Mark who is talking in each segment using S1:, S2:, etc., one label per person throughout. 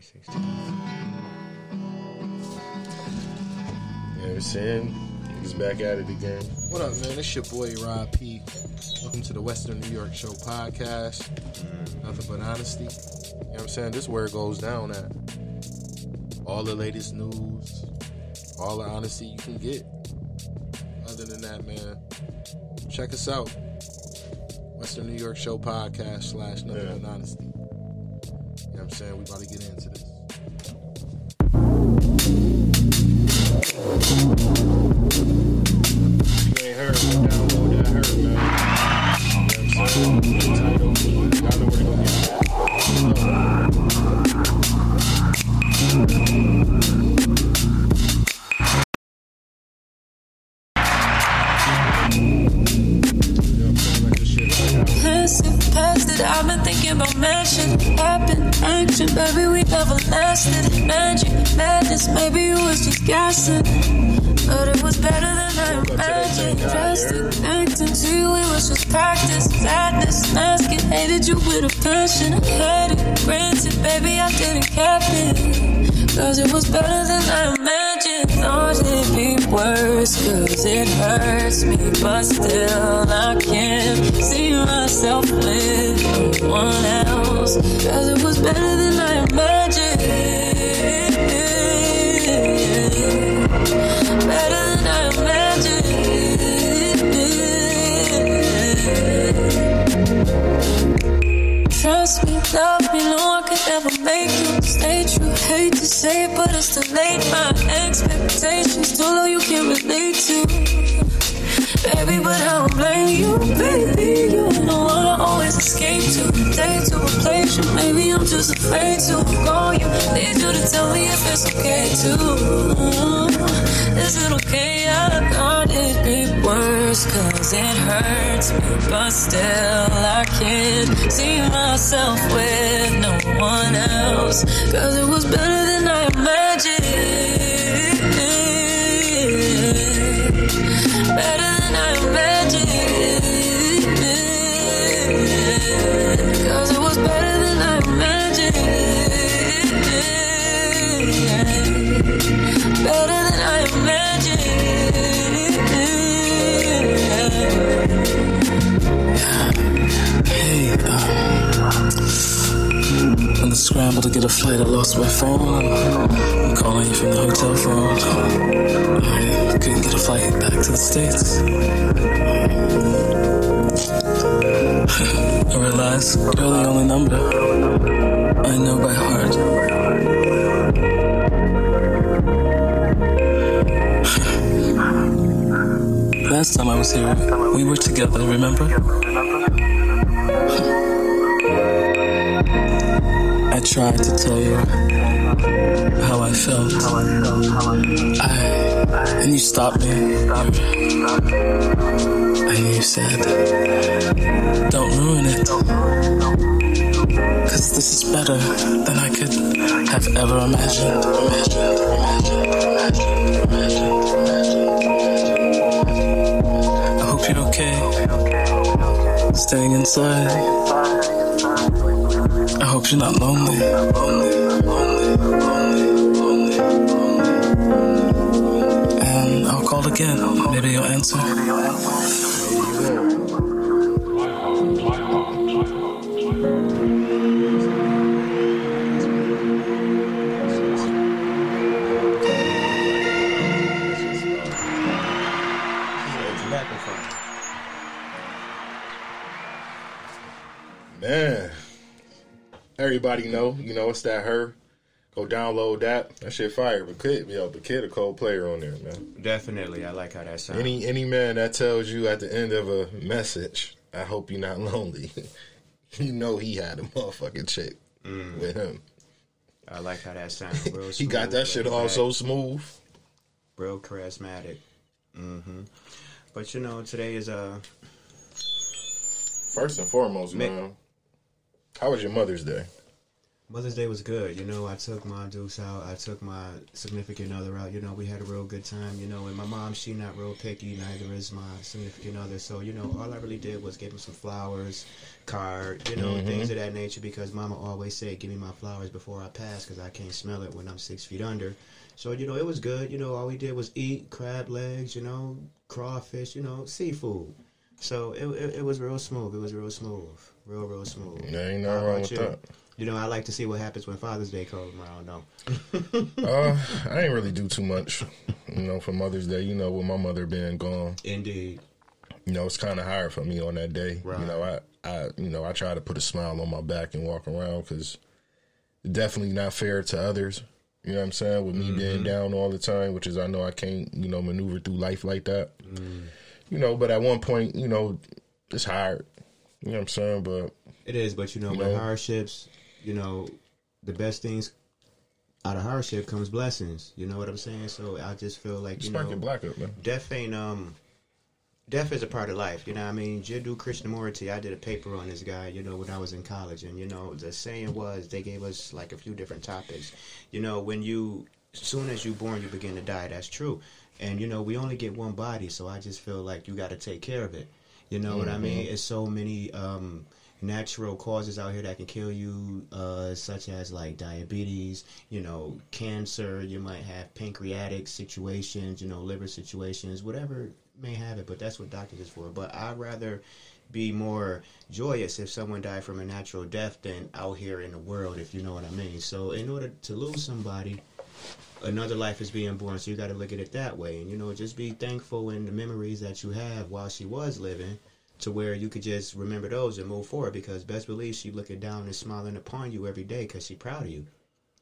S1: 2016.
S2: You know what I'm saying? He's back at it again.
S3: What up, man? It's your boy Rob P. Welcome to the Western New York Show podcast. Mm. Nothing but honesty. You know what I'm saying? This is where it goes down at. All the latest news, all the honesty you can get. Other than that, man, check us out. Western New York Show podcast slash nothing
S2: Yeah.
S3: but honesty. Saying? We about to get into this.
S2: You ain't heard, download that hurt, man. You know
S4: lasted. Magic, madness, maybe it was just gassing. But it was better than I
S2: Welcome to the
S4: imagined.
S2: tank,
S4: Drastic, acting to you, it was just practice. Sadness, masking, hated you with a passion. I had it, granted, baby, I didn't cap it. Cause it was better than I imagined. Thought it'd be worse, cause it hurts me. But still, I can't see myself with no one else. Cause it was better than I imagined. Say it, but it's too late. My expectations too low, you can't relate to. Baby, but I don't blame you, baby. You know I always escape to. Day to a place you, maybe I'm just afraid to call you. Need you to tell me if it's okay too. Is it okay? I thought it'd be worse, cause it hurts me. But still, I can't see myself with no one else. Cause it was better than I imagined. Better Better than I imagined.
S5: Scramble to get a flight, I lost my phone. I'm calling you from the hotel phone. I couldn't get a flight back to the States. I realized you're the only number I know by heart. Last time I was here, we were together, remember? I tried to tell you how I felt. I and you stopped me. And you said, "Don't ruin it, cause this is better than I could have ever imagined." imagined, imagined, imagined, I hope you're okay. Staying inside. I hope you're not lonely. And I'll call again. Maybe you'll answer.
S2: Everybody know, you know, it's that her. Go download that. That shit fire. But kid, yo, but kid, a cold player on there, man.
S1: Definitely, I like how that sounds.
S2: Any any man that tells you at the end of a message, I hope you're not lonely. you know he had a motherfucking chick with him.
S1: I like how that sounds. Real
S2: He got that shit all so smooth.
S1: real charismatic. Mm-hmm. But you know, today is uh
S2: First and foremost,
S1: Ma-
S2: man. How was your Mother's Day?
S1: Mother's Day was good. You know, I took my deuce out. I took my significant other out. You know, we had a real good time. You know, and my mom, she not real picky. Neither is my significant other. So, you know, all I really did was give him some flowers, card, you know, mm-hmm. things of that nature. Because Mama always said, "Give me my flowers before I pass, because I can't smell it when I'm six feet under." So, you know, it was good. You know, all we did was eat crab legs. You know, crawfish. You know, seafood. So it, it, it was real smooth. It was real smooth. Real, real smooth.
S3: There ain't nothing wrong with
S1: you?
S3: that.
S1: You know, I like to see what happens when Father's Day comes around, though.
S3: Uh, I ain't really do too much, you know, for Mother's Day. You know, with my mother being gone,
S1: Indeed.
S3: you know, it's kind of hard for me on that day.
S1: Right.
S3: You know, I, I, you know, I try to put a smile on my back and walk around because definitely not fair to others. You know what I'm saying? With me being down all the time, which is I know I can't, you know, maneuver through life like that. You know, but at one point, you know, it's hard. You know what I'm saying? But
S1: It is, but you know, with
S3: know?
S1: hardships, you know, the best things out of hardship comes blessings. You know what I'm saying? So I just feel like you
S3: spark
S1: know,
S3: black up, man.
S1: death ain't um, death is a part of life. You know, what I mean, Jiddu Krishnamurti. I did a paper on this guy. You know, when I was in college, and you know, the saying was they gave us like a few different topics. You know, when you, soon as you born, you begin to die. That's true. And you know, we only get one body, so I just feel like you got to take care of it. You know what I mean? It's so many um, natural causes out here that can kill you, uh, such as like diabetes, you know, cancer. You might have pancreatic situations, you know, liver situations, whatever may have it. But that's what doctors is for. But I'd rather be more joyous if someone died from a natural death than out here in the world, if you know what I mean. So in order to lose somebody, another life is being born. So you got to look at it that way, and you know, just be thankful in the memories that you have while she was living, to where you could just remember those and move forward. Because best believe she looking down and smiling upon you every day because she proud of you.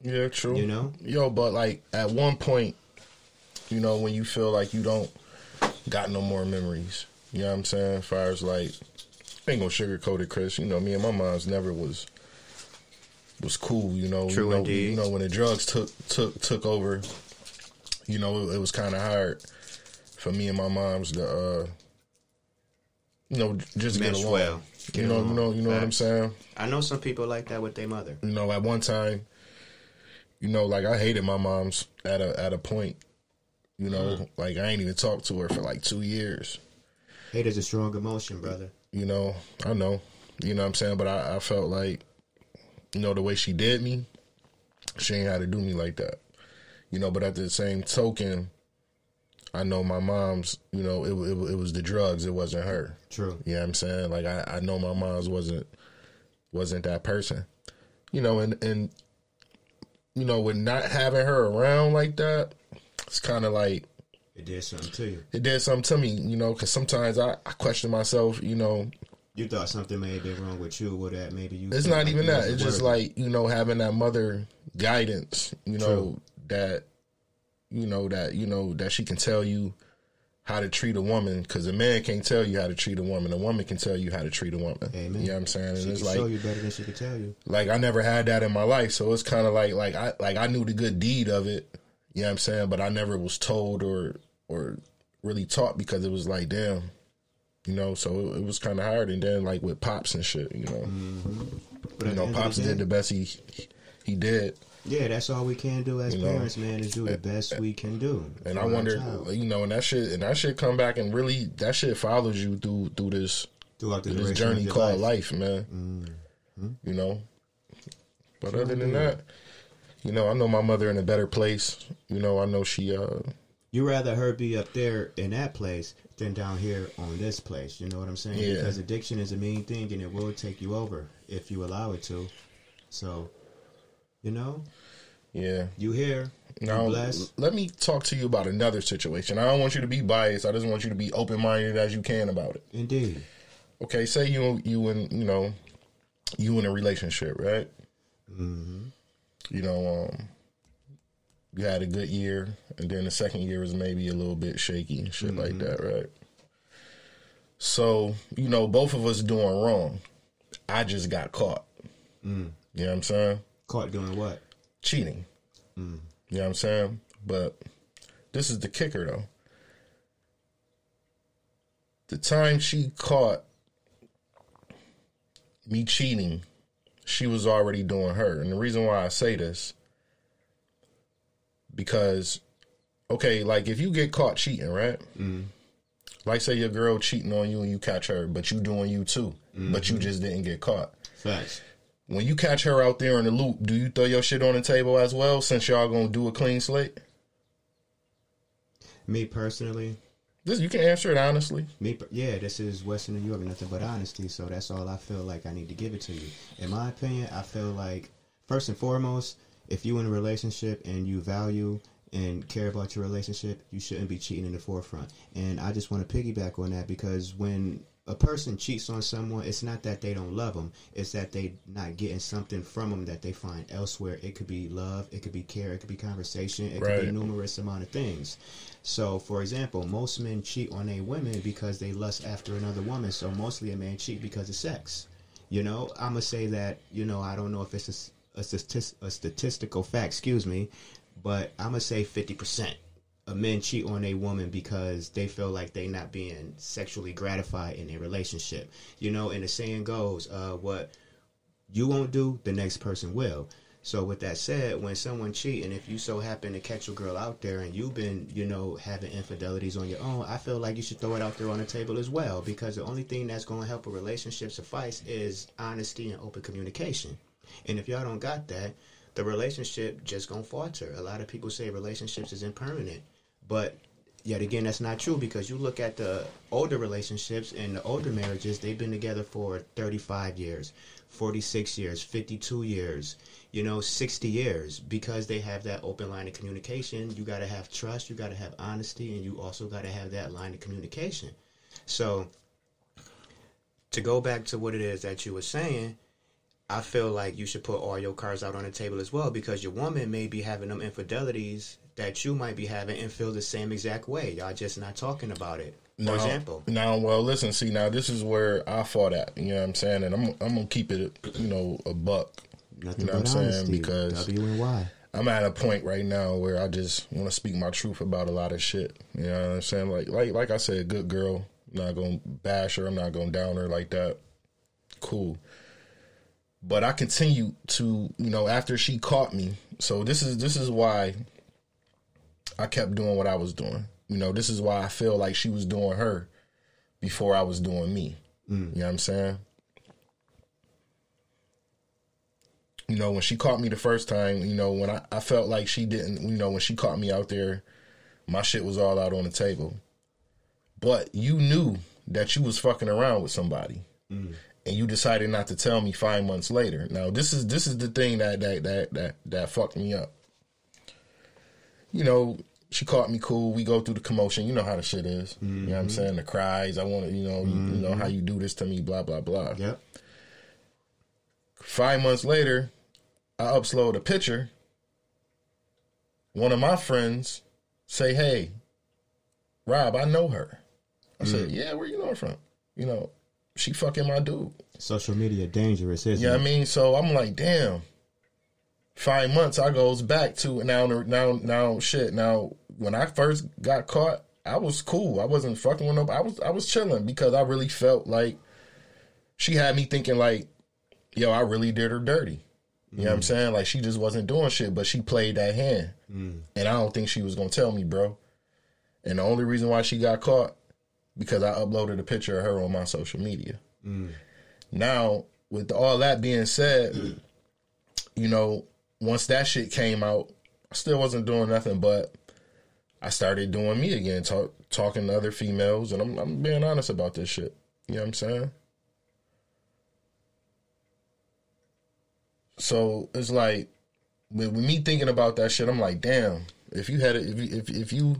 S3: Yeah, true.
S1: You know?
S3: yo, but like at one point, you know, when you feel like you don't got no more memories, you know what I'm saying? As far as like, ain't gonna sugarcoat it, Chris. You know, me and my mom's never was was cool. You know,
S1: True
S3: you know,
S1: indeed.
S3: You know, when the drugs took took took over, you know, it, it was kind of hard for me and my mom's to, uh, you know, just get
S1: Mesh
S3: along.
S1: well.
S3: You
S1: Get
S3: know, you
S1: along.
S3: know, you know what I'm saying?
S1: I know some people like that with their mother.
S3: you know, at one time, you know, like I hated my mom's at a at a point. You know,
S1: Mm-hmm.
S3: like I ain't even talked to her for like two years.
S1: Hate is a strong emotion, brother.
S3: You know, I know. You know what I'm saying? But I, I felt like, you know, the way she did me, she ain't had to do me like that. You know, but at the same token, I know my mom's, you know, it, it, it was the drugs, it wasn't her.
S1: True.
S3: You know what I'm saying? Like I, I know my mom's wasn't wasn't that person. You know, and and you know, with not having her around like that, it's kind of like
S1: It did something to you.
S3: it did something to me. You know, because sometimes I, I question myself. You know,
S1: You thought something may have been wrong with you, or that maybe you.
S3: it's not even that. It's just like you know having that mother guidance. You know
S1: True.
S3: that you know that you know that she can tell you how to treat a woman because a man can't tell you how to treat a woman. A woman can tell you how to treat a woman.
S1: Amen.
S3: You know what I'm saying? And
S1: she
S3: it's
S1: can
S3: like
S1: show you better than she could tell you.
S3: like I never had that in my life, so it's kind of like like I like I knew the good deed of it. You know what I'm saying? But I never was told or or really taught because it was like damn, you know. So it, it was kind of hard. And then like with pops and shit, you know, mm-hmm.
S1: But
S3: you know,
S1: the end of
S3: pops did the best he he did.
S1: Yeah, that's all we can do as
S3: You know,
S1: parents, man, is do the best we can do.
S3: And I wonder,
S1: child.
S3: you know, and that shit and that shit come back and really that shit follows you through through this
S1: throughout
S3: through this journey called
S1: life.
S3: life, man. You know. But other than that, you know, I know my mother in a better place. You know, I know she uh
S1: You rather her be up there in that place than down here on this place. You know what I'm saying?
S3: Yeah.
S1: Because addiction is a mean thing, and it will take you over if you allow it to. So, you know,
S3: yeah.
S1: you here,
S3: Now, let me talk to you about another situation. I don't want you to be biased. I just want you to be open minded as you can about it.
S1: Indeed.
S3: Okay, say you you and you know you in a relationship, right? Mm-hmm. You know, um, you had a good year, and then the second year was maybe a little bit shaky and shit like that, right? So you know, both of us doing wrong. I just got caught. You know what I'm saying?
S1: Caught doing what?
S3: Cheating. You know what I'm saying? But this is the kicker though. The time she caught me cheating, she was already doing her. And the reason why I say this, because, okay, like if you get caught cheating, right? Mm-hmm. Like say your girl cheating on you and you catch her, but you doing you too, but you mm-hmm. just didn't get caught.
S1: Facts.
S3: When you catch her out there in the loop, do you throw your shit on the table as well since y'all gonna do a clean slate?
S1: Me personally,
S3: This you can answer it honestly.
S1: Me, yeah, this is Western New York, nothing but honesty. So that's all I feel like I need to give it to you. In my opinion, I feel like first and foremost, if you in a relationship and you value and care about your relationship, you shouldn't be cheating in the forefront. And I just want to piggyback on that because when a person cheats on someone, it's not that they don't love them; it's that they not getting something from them that they find elsewhere. It could be love, it could be care, it could be conversation, it could be numerous amount of things. So, for example, most men cheat on a women because they lust after another woman. So, mostly a man cheat because of sex. You know, I'm gonna say that. You know, I don't know if it's a, a, statis- a statistical fact. Excuse me, but I'm gonna say 50 percent of men cheat on a woman because they feel like they not being sexually gratified in a relationship. You know, and the saying goes, uh, "What you won't do, the next person will." So with that said, when someone cheat, and if you so happen to catch a girl out there and you've been, you know, having infidelities on your own, I feel like you should throw it out there on the table as well. Because the only thing that's going to help a relationship suffice is honesty and open communication. And if y'all don't got that, the relationship just gonna falter. A lot of people say relationships is impermanent, but yet again, that's not true because you look at the older relationships and the older marriages, they've been together for 35 years, 46 years, 52 years, you know, 60 years because they have that open line of communication. You got to have trust, you got to have honesty, and you also got to have that line of communication. So, to go back to what it is that you were saying, I feel like you should put all your cards out on the table as well because your woman may be having them infidelities that you might be having and feel the same exact way. Y'all just not talking about it. For
S3: Now-
S1: example,
S3: Now, well, listen, see, now this is where I fought at. You know what I'm saying? And I'm I'm gonna keep it, you know, a buck.
S1: nothing
S3: You know what I'm saying?
S1: honesty.
S3: Because-
S1: W and Y.
S3: I'm at a point right now where I just want to speak my truth about a lot of shit. You know what I'm saying? Like, like, like I said, good girl. I'm not gonna bash her. I'm not gonna down her like that. Cool. But I continue to, you know, after she caught me. So this is this is why I kept doing what I was doing. You know, this is why I feel like she was doing her before I was doing me. Mm. You know what I'm saying? you know, when she caught me the first time, you know, when I, I felt like she didn't, you know, when she caught me out there, my shit was all out on the table. But you knew that you was fucking around with somebody. Mm. And you decided not to tell me five months later. Now this is this is the thing that that that that, that fucked me up. You know, she caught me cool. We go through the commotion. You know how the shit is. You know what I'm mm-hmm. saying? The cries. I want to, you know, you, you know how you do this to me. Blah blah blah.
S1: Yep.
S3: Five months later, I upload a picture. One of my friends say, "Hey, Rob, I know her." I said, mm. "Yeah, where you know her from?" You know, she fucking my dude.
S1: Social media dangerous, isn't
S3: You know
S1: it?
S3: what I mean? So I'm like, damn. Five months I goes back to now now now shit. Now when I first got caught, I was cool. I wasn't fucking with nobody. I was I was chilling because I really felt like she had me thinking like, yo, I really did her dirty. You know what I'm mm. saying? Like she just wasn't doing shit, but she played that hand. Mm. And I don't think she was gonna tell me, bro. And the only reason why she got caught because I uploaded a picture of her on my social media. Mm. Now, with all that being said, you know, once that shit came out, I still wasn't doing nothing, but I started doing me again, talk, talking to other females, and I'm, I'm being honest about this shit. You know what I'm saying? So it's like, with, me thinking about that shit, I'm like, damn, if you had it, if you, if, if you,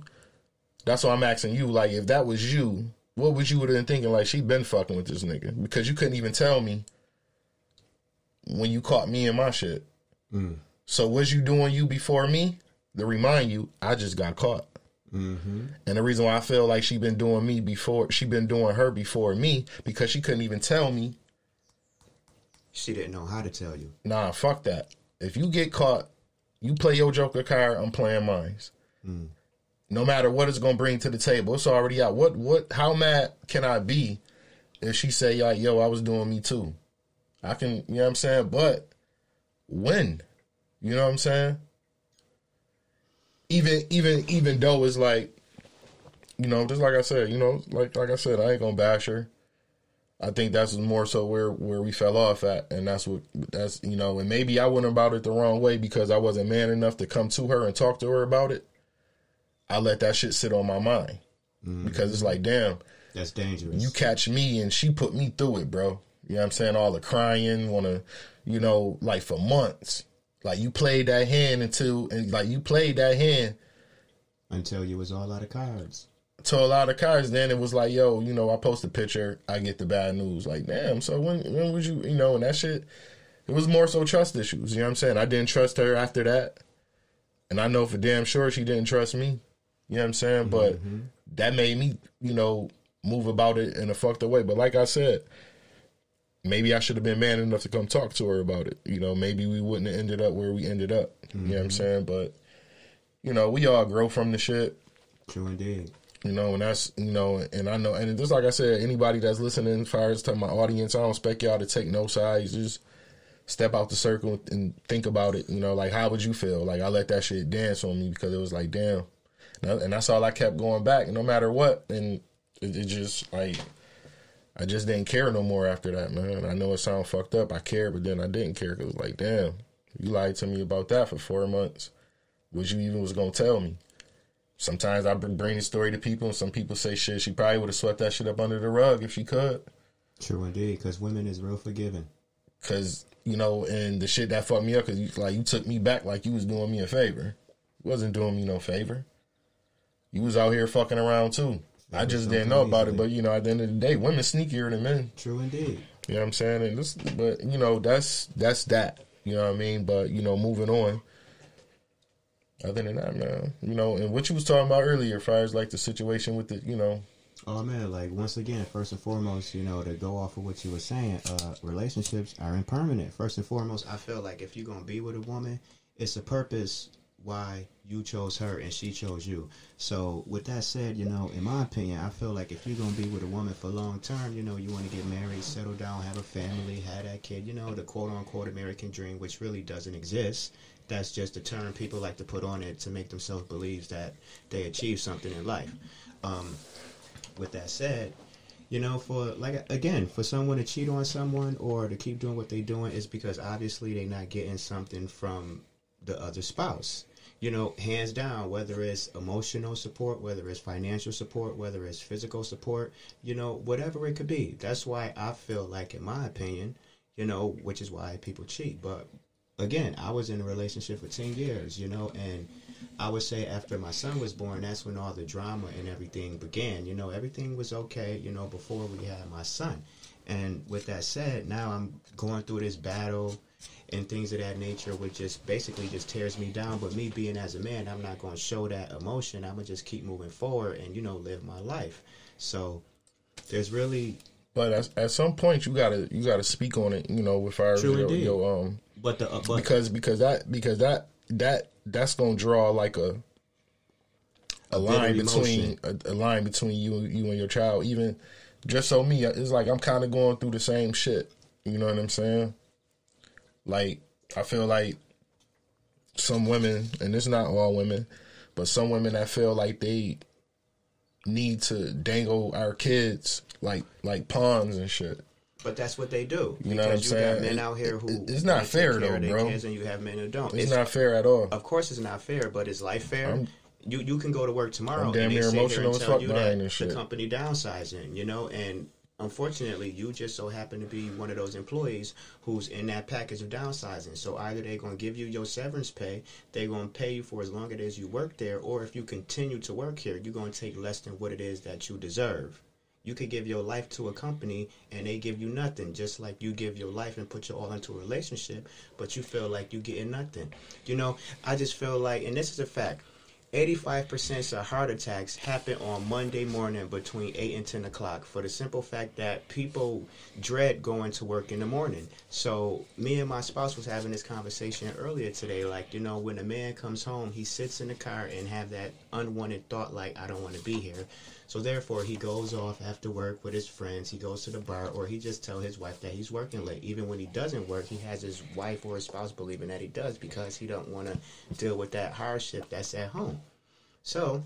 S3: that's why I'm asking you, like, if that was you, what would you have been thinking? Like, she been fucking with this nigga because you couldn't even tell me when you caught me in my shit. Mm. So was you doing you before me? To remind you, I just got caught. Mm-hmm. And the reason why I feel like she been doing me before, she been doing her before me because she couldn't even tell me.
S1: She didn't know how to tell you.
S3: Nah, fuck that. If you get caught, you play your Joker card. I'm playing mine. No matter what it's gonna bring to the table, it's already out. What what? How mad can I be if she say like, "Yo, I was doing me too"? I can, you know what I'm saying? But when? You know what I'm saying? Even even even though it's like, you know, just like I said, you know, like like I said, I ain't gonna bash her. I think that's more so where where we fell off at, and that's what that's you know, and maybe I went about it the wrong way because I wasn't man enough to come to her and talk to her about it. I let that shit sit on my mind mm. because it's like, damn,
S1: That's dangerous.
S3: you catch me and she put me through it, bro. You know what I'm saying? All the crying, wanna, you know, like for months. Like you played that hand until, and like you played that hand
S1: Until you was all out of cards.
S3: to a lot of cards, Then it was like, yo, you know, I post a picture, I get the bad news. Like, damn. So when when would you, you know, and that shit, it was more so trust issues. You know what I'm saying? I didn't trust her after that, and I know for damn sure she didn't trust me. You know what I'm saying? But mm-hmm. that made me, you know, move about it in a fucked up way. But like I said, maybe I should have been man enough to come talk to her about it. You know, maybe we wouldn't have ended up where we ended up. You know what I'm mm-hmm. saying? But you know, we all grow from the shit.
S1: True indeed.
S3: You know, and that's you know, and I know, and just like I said, anybody that's listening, as far as to my audience, I don't expect y'all to take no sides. Just step out the circle and think about it. You know, like how would you feel? Like I let that shit dance on me because it was like, damn, and and that's all I kept going back, no matter what, and it, it just like I just didn't care no more after that, man. I know it sounds fucked up. I cared, but then I didn't care because like, damn, you lied to me about that for four months, which you even was gonna tell me. Sometimes I bring bring the story to people, and some people say shit. She probably would have swept that shit up under the rug if she could,
S1: True indeed. Because women is real forgiving.
S3: cause you know, and the shit that fucked me up, cause you like you took me back like you was doing me a favor. You wasn't doing me no favor. You was out here fucking around too. I just didn't know about it, but you know, at the end of the day, women sneakier than men.
S1: True indeed.
S3: You know what I'm saying? And this, but you know, that's that's that. You know what I mean? But you know, moving on. Other than that, man, you know, and what you was talking about earlier, far as like the situation with the, you know,
S1: Oh man, like once again, first and foremost, you know, to go off of what you were saying, uh, relationships are impermanent. First and foremost, I feel like if you're gonna be with a woman, it's a purpose why you chose her and she chose you. So with that said, you know, in my opinion, I feel like if you're gonna be with a woman for long term, you know, you want to get married, settle down, have a family, have that kid, you know, the quote unquote American dream, which really doesn't exist. That's just a term people like to put on it to make themselves believe that they achieved something in life. Um, with that said, you know, for like again, for someone to cheat on someone or to keep doing what they're doing is because obviously they're not getting something from the other spouse. You know, hands down, whether it's emotional support, whether it's financial support, whether it's physical support, you know, whatever it could be. That's why I feel like, in my opinion, you know, which is why people cheat. But again, I was in a relationship for 10 years, you know, and I would say after my son was born, that's when all the drama and everything began. You know, everything was okay, you know, before we had my son. And with that said, now I'm going through this battle and things of that nature, which just basically just tears me down. But me being as a man, I'm not going to show that emotion. I'm going to just keep moving forward and, you know, live my life. So there's really,
S3: but at, at some point you gotta you gotta speak on it. You know, with as
S1: True
S3: your,
S1: indeed.
S3: your um
S1: but the, uh, but
S3: because because that because that that that's gonna draw like a a, line between a, a line between you you and your child. Even just so me, it's like I'm kind of going through the same shit. You know what I'm saying? Like I feel like some women, and it's not all women, but some women that feel like they need to dangle our kids like like pawns and shit.
S1: But that's what they do.
S3: You know what I'm
S1: because you got
S3: saying?
S1: men out here who
S3: it- it's not fair though, bro.
S1: Kids and you have men who don't.
S3: It's, not fair at all.
S1: Of course, it's not fair. But is life fair?
S3: I'm-
S1: you you can go to work tomorrow.
S3: I'm damn
S1: and they
S3: near emotional
S1: and tell you that. The company downsizing, you know, and unfortunately, you just so happen to be one of those employees who's in that package of downsizing. So either they're gonna give you your severance pay, they're gonna pay you for as long as you work there, or if you continue to work here, you're gonna take less than what it is that you deserve. You could give your life to a company and they give you nothing, just like you give your life and put your all into a relationship, but you feel like you're getting nothing. You know, I just feel like, and this is a fact, 85% of heart attacks happen on Monday morning between 8 and 10 o'clock for the simple fact that people dread going to work in the morning. So, me and my spouse was having this conversation earlier today. Like, you know, when a man comes home, he sits in the car and have that unwanted thought, like, I don't want to be here. So, therefore, he goes off after work with his friends. He goes to the bar, or he just tell his wife that he's working late. Even when he doesn't work, he has his wife or his spouse believing that he does because he don't want to deal with that hardship that's at home. So,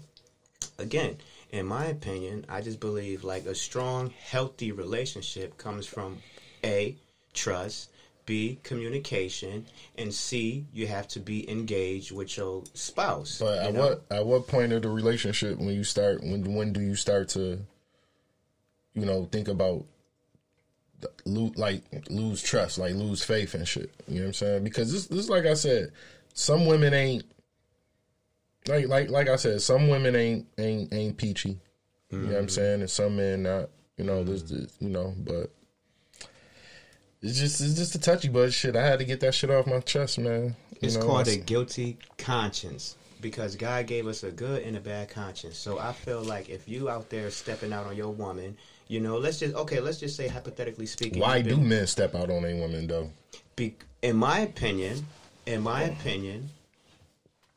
S1: again, in my opinion, I just believe like a strong, healthy relationship comes from A, trust, B, communication, and C, you have to be engaged with your spouse.
S3: But
S1: you
S3: at
S1: know?
S3: what at what point of the relationship when you start when when do you start to you know think about lose like lose trust like lose faith and shit you know what I'm saying because this this like I said some women ain't like like like I said some women ain't ain't ain't peachy you know what I'm mm. saying and some men not you know this, mm. this you know but it's just it's just a touchy but shit I had to get that shit off my chest man You
S1: It's
S3: know,
S1: called a guilty conscience because God gave us a good and a bad conscience. So I feel like if you out there stepping out on your woman, you know, let's just okay, let's just say hypothetically speaking.
S3: why do
S1: been-
S3: men step out on a woman though
S1: be, in my opinion, in my opinion,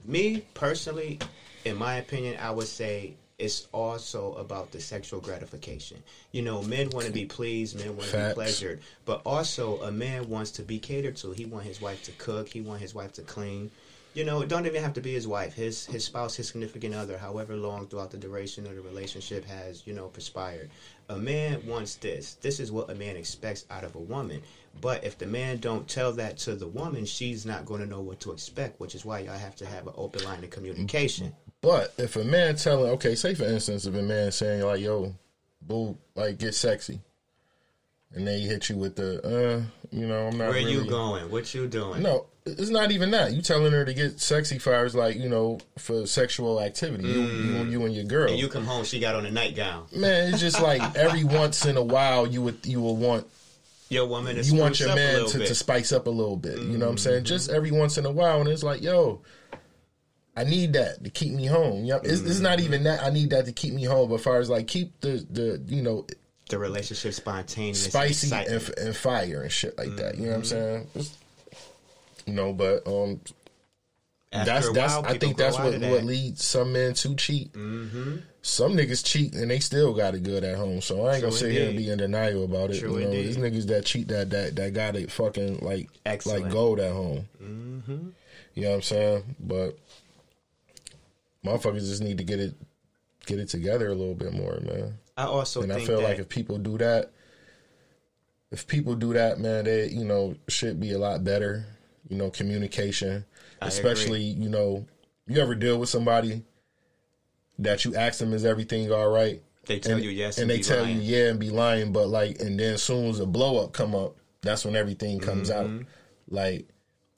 S1: me personally, in my opinion, I would say it's also about the sexual gratification. You know, men want to be pleased, men want to be pleasured, but also a man wants to be catered to. He want his wife to cook. He want his wife to clean. You know, it don't even have to be his wife, his his spouse, his significant other, however long throughout the duration of the relationship has, you know, perspired. A man wants this. This is what a man expects out of a woman. But if the man don't tell that to the woman, she's not going to know what to expect, which is why y'all have to have an open line of communication.
S3: But if a man telling, okay, say for instance, if a man saying like, "Yo, boo, like get sexy," and they hit you with the, uh, you know, I'm not.
S1: Where you going? What you doing?
S3: No, it's not even that. You telling her to get sexy fires like you know for sexual activity. You, you, you and your girl.
S1: Mm. And you come home, she got on a nightgown.
S3: man, it's just like every once in a while you would you will want
S1: Your woman
S3: you want your man to,
S1: bit.
S3: to spice up a little bit. You know what I'm saying?
S1: Mm-hmm.
S3: Just every once in a while, and it's like, yo, I need that to keep me home. Yep, it's, it's not
S1: Mm-hmm.
S3: even that. I need that to keep me home. But as far as like keep the the you know
S1: the relationship spontaneous,
S3: spicy and, and fire and shit like that. You know what I'm
S1: Mm-hmm.
S3: saying? It's- you know, but um,
S1: After
S3: that's that's
S1: while,
S3: I think that's what
S1: that.
S3: what leads some men to cheat. Mm-hmm. Some niggas cheat and they still got it good at home. So I ain't
S1: True
S3: gonna sit here and be in denial about it.
S1: True
S3: you know,
S1: indeed.
S3: these niggas that cheat that that that got it fucking like
S1: Excellent.
S3: like gold at home. Mm-hmm. You know what I'm saying? But motherfuckers just need to get it get it together a little bit more, man.
S1: I also
S3: And I feel like if people do that, if people do that, man, they you know should be a lot better. You know, communication,
S1: I
S3: especially you know, you ever deal with somebody that you ask them is everything all right,
S1: they tell
S3: and,
S1: you yes
S3: and,
S1: and,
S3: they tell
S1: lying.
S3: you yeah and be lying, but like, and then as soon as a blow up come up, that's when everything comes
S1: Mm-hmm.
S3: out. Like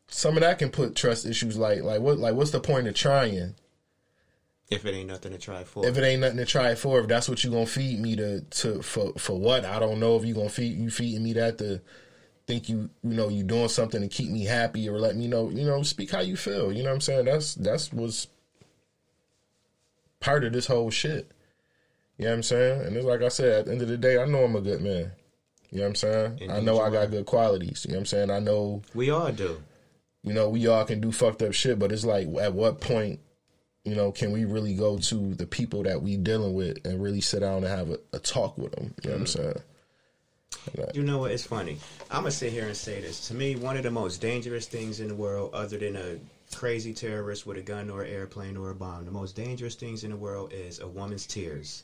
S3: some of that can put trust issues. Like like what like what's the point of trying?
S1: If it ain't nothing to try for.
S3: if it ain't nothing to try for, if that's what you gonna feed me to to for for what? I don't know if you gonna feed you feeding me that to think you you know you doing something to keep me happy or let me know you know speak how you feel. You know what I'm saying? That's that's was part of this whole shit. You know what I'm saying? And it's like I said at the end of the day I know I'm a good man. You know what I'm saying? I know I got good qualities. You know what I'm saying? I know
S1: we all do.
S3: you know, we all can do fucked up shit, but it's like at what point, you know, can we really go to the people that we dealing with and really sit down and have a, a talk with them? You know what I'm mm-hmm. saying?
S1: You know what? It's funny. I'm gonna sit here and say this. To me, one of the most dangerous things in the world, other than a crazy terrorist with a gun or an airplane or a bomb, the most dangerous things in the world is a woman's tears.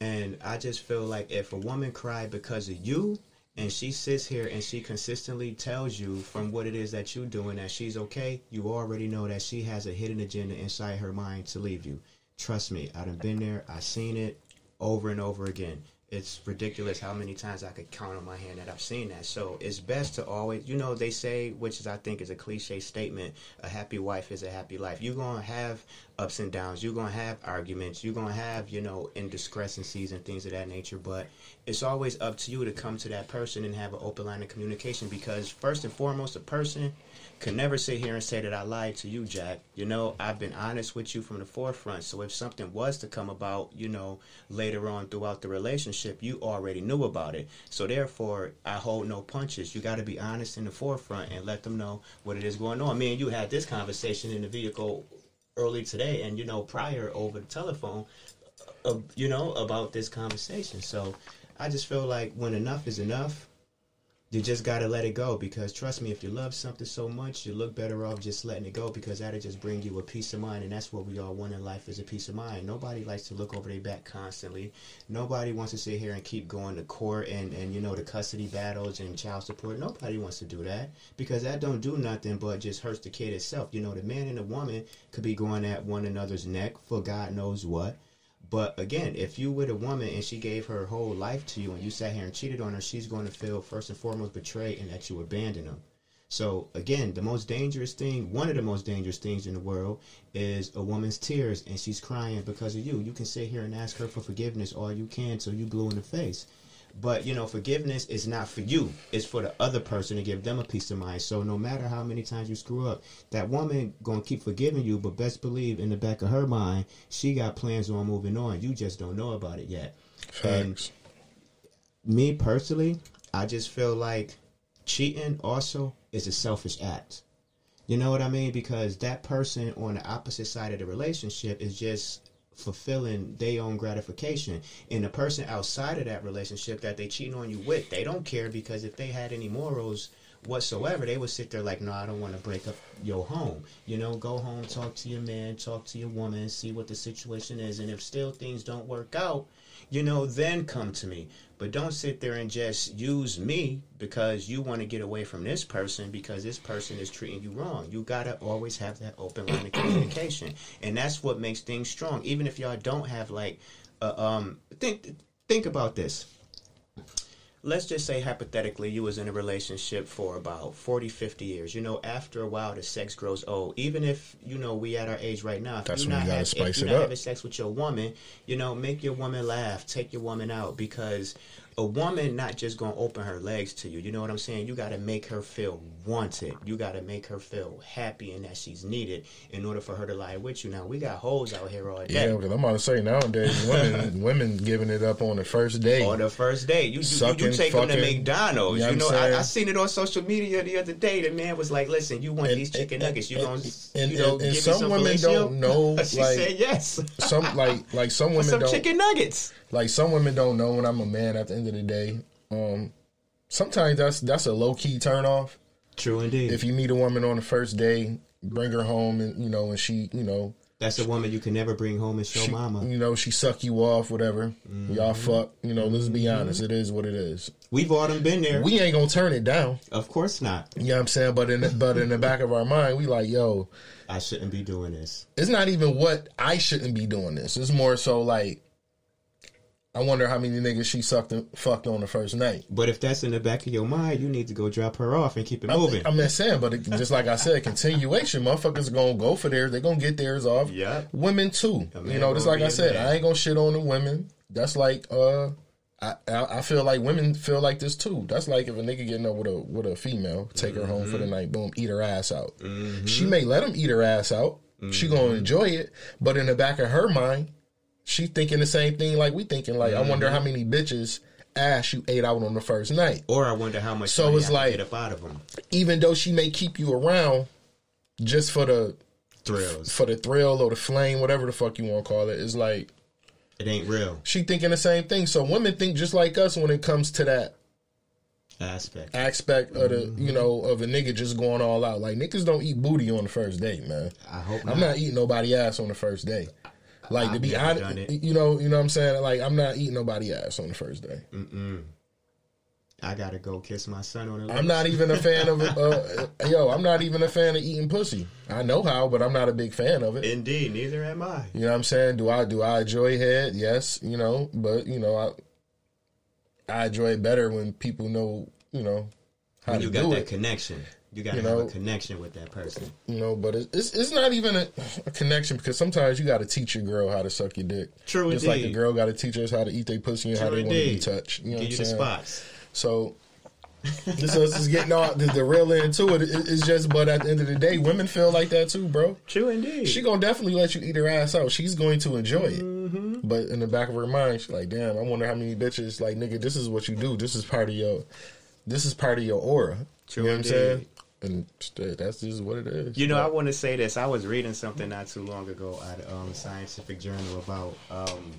S1: And I just feel like if a woman cried because of you, and she sits here and she consistently tells you from what it is that you're doing that she's okay, you already know that she has a hidden agenda inside her mind to leave you. Trust me, I done been there, I've seen it over and over again. It's ridiculous how many times I could count on my hand that I've seen that. So it's best to always, you know, they say, which is I think is a cliche statement, a happy wife is a happy life. You're gonna have ups and downs. You're gonna have arguments. You're gonna have, you know, indiscrepancies and things of that nature. But it's always up to you to come to that person and have an open line of communication because first and foremost, a person could never sit here and say that I lied to you, Jack. You know, I've been honest with you from the forefront. So if something was to come about, you know, later on throughout the relationship, you already knew about it. So therefore, I hold no punches. You got to be honest in the forefront and let them know what it is going on. Me and you had this conversation in the vehicle early today, and you know, prior over the telephone, uh, you know, about this conversation. So I just feel like when enough is enough you just gotta let it go because trust me, if you love something so much, you look better off just letting it go because that'll just bring you a peace of mind, and that's what we all want in life is a peace of mind. Nobody likes to look over their back constantly. Nobody wants to sit here and keep going to court and and you know the custody battles and child support. Nobody wants to do that because that don't do nothing but just hurts the kid itself. You know, the man and the woman could be going at one another's neck for God knows what. But again, if you with a woman and she gave her whole life to you and you sat here and cheated on her, she's going to feel first and foremost betrayed and that you abandoned them. So again, the most dangerous thing, one of the most dangerous things in the world is a woman's tears and she's crying because of you. You can sit here and ask her for forgiveness all you can till you blue in the face. But you know, forgiveness is not for you. It's for the other person to give them a peace of mind. So no matter how many times you screw up, that woman gonna keep forgiving you, but best believe in the back of her mind, she got plans on moving on. You just don't know about it yet.
S3: Facts.
S1: Me personally, I just feel like cheating also is a selfish act. You know what I mean? Because that person on the opposite side of the relationship is just fulfilling their own gratification. And the person outside of that relationship that they cheating on you with, they don't care because if they had any morals whatsoever, they would sit there like, no, I don't want to break up your home. You know, go home, talk to your man, talk to your woman, see what the situation is. And if still things don't work out, you know, then come to me. But don't sit there and just use me because you want to get away from this person because this person is treating you wrong. You got to always have that open line of communication. And that's what makes things strong. Even if y'all don't have like, uh, um, think, think about this let's just say hypothetically you was in a relationship for about 40 50 years. You know after a while the sex grows old. Even if you know we at our age right now if
S3: That's
S1: you're
S3: when
S1: not,
S3: you
S1: have,
S3: spice
S1: if you're
S3: it
S1: not having sex with your woman you know make your woman laugh take your woman out because a woman not just gonna open her legs to you you know what i'm saying you gotta make her feel wanted you gotta make her feel happy and that she's needed in order for her to lie with you now we got hoes out here all day
S3: Yeah, because I'm about to say nowadays women women giving it up on the first day.
S1: on the first day, You you, you,
S3: Sucking,
S1: take them to McDonald's.
S3: You know
S1: You know,
S3: I'm
S1: I, seen it on social media the other day. The man was like, "Listen, you want
S3: And-
S1: these chicken
S3: and-
S1: nuggets? You gonna,
S3: and-
S1: you know, give me
S3: some
S1: some
S3: women don't know,
S1: she
S3: like-
S1: said yes.
S3: some like like some women
S1: some
S3: don't
S1: chicken nuggets.
S3: Like some women don't know when I'm a man at the end of the day. Um sometimes that's that's a low key turn off.
S1: True indeed.
S3: If you meet a woman on the first day, bring her home and you know, and she, you know,
S1: That's a woman you can never bring home and show
S3: she,
S1: mama.
S3: you know, she suck you off, whatever. Y'all
S1: Mm-hmm.
S3: fuck, you know, let's be honest, it is what it is.
S1: We've all done been there.
S3: We ain't gonna turn it down.
S1: of course not.
S3: You know what I'm saying? But in the, but in the back of our mind, we like, yo,
S1: I shouldn't be doing this.
S3: it's not even what I shouldn't be doing this. It's more so like I wonder how many niggas she sucked and fucked on the first night.
S1: But if that's in the back of your mind, you need to go drop her off and keep it moving.
S3: I'm not saying, but it, just like I said, continuation. Motherfuckers gonna go for theirs. They gonna get theirs off.
S1: Yeah.
S3: Women too. You know, just like I said,
S1: man.
S3: I ain't gonna shit on the women. That's like uh. I, I I feel like women feel like this too. That's like if a nigga getting up with a with a female, take her home
S1: Mm-hmm.
S3: for the night, boom, eat her ass out. She may let him eat her ass out. She gonna
S1: Mm-hmm.
S3: enjoy it, but in the back of her mind, she thinking the same thing like we thinking. Like I wonder
S1: Mm-hmm.
S3: how many bitches ass you ate out on the first night.
S1: or I wonder how much
S3: So it's like-
S1: get up out of them.
S3: Even though she may keep you around, just for the
S1: Thrills.
S3: for the thrill or the flame, whatever the fuck you want to call it, it's like
S1: It ain't real
S3: she thinking the same thing. So women think just like us when it comes to that
S1: aspect.
S3: aspect of the you know of a nigga just going all out. Like niggas don't eat booty on the first date, man.
S1: I hope not.
S3: I'm not eating nobody ass on the first day. Like to
S1: I've
S3: be honest, you know, you know what I'm saying. Like I'm not eating nobody ass on the first day.
S1: I gotta go kiss my son on the lips.
S3: I'm not even a fan of uh, yo. I'm not even a fan of eating pussy. I know how, but I'm not a big fan of it.
S1: Indeed, neither am I.
S3: You know what I'm saying? Do I do I enjoy head? Yes, you know, but you know, I I enjoy it better when people know, you know, how
S1: When
S3: to
S1: you got
S3: do
S1: that
S3: it.
S1: connection, you got to
S3: You
S1: have a connection with that person.
S3: You know, but it's it's, it's not even a, a connection because sometimes you got to teach your girl how to suck your dick.
S1: True indeed.
S3: Just like a girl got to teach us how to eat their pussy and how they want to be touched. You know
S1: Give
S3: what I'm
S1: the
S3: saying?
S1: spots.
S3: So this is getting all the, the real into it. It- It's just, but at the end of the day, women feel like that too, bro.
S1: True indeed.
S3: She gonna definitely let you eat her ass out. She's going to enjoy it.
S1: Mm-hmm.
S3: But in the back of her mind, she's like, "Damn, I wonder how many bitches like nigga. This is what you do. This is part of your. This is part of your aura.
S1: True
S3: you know what I'm saying? And that's just what it is.
S1: You know, I want to say this. I was reading something not too long ago at um scientific journal about um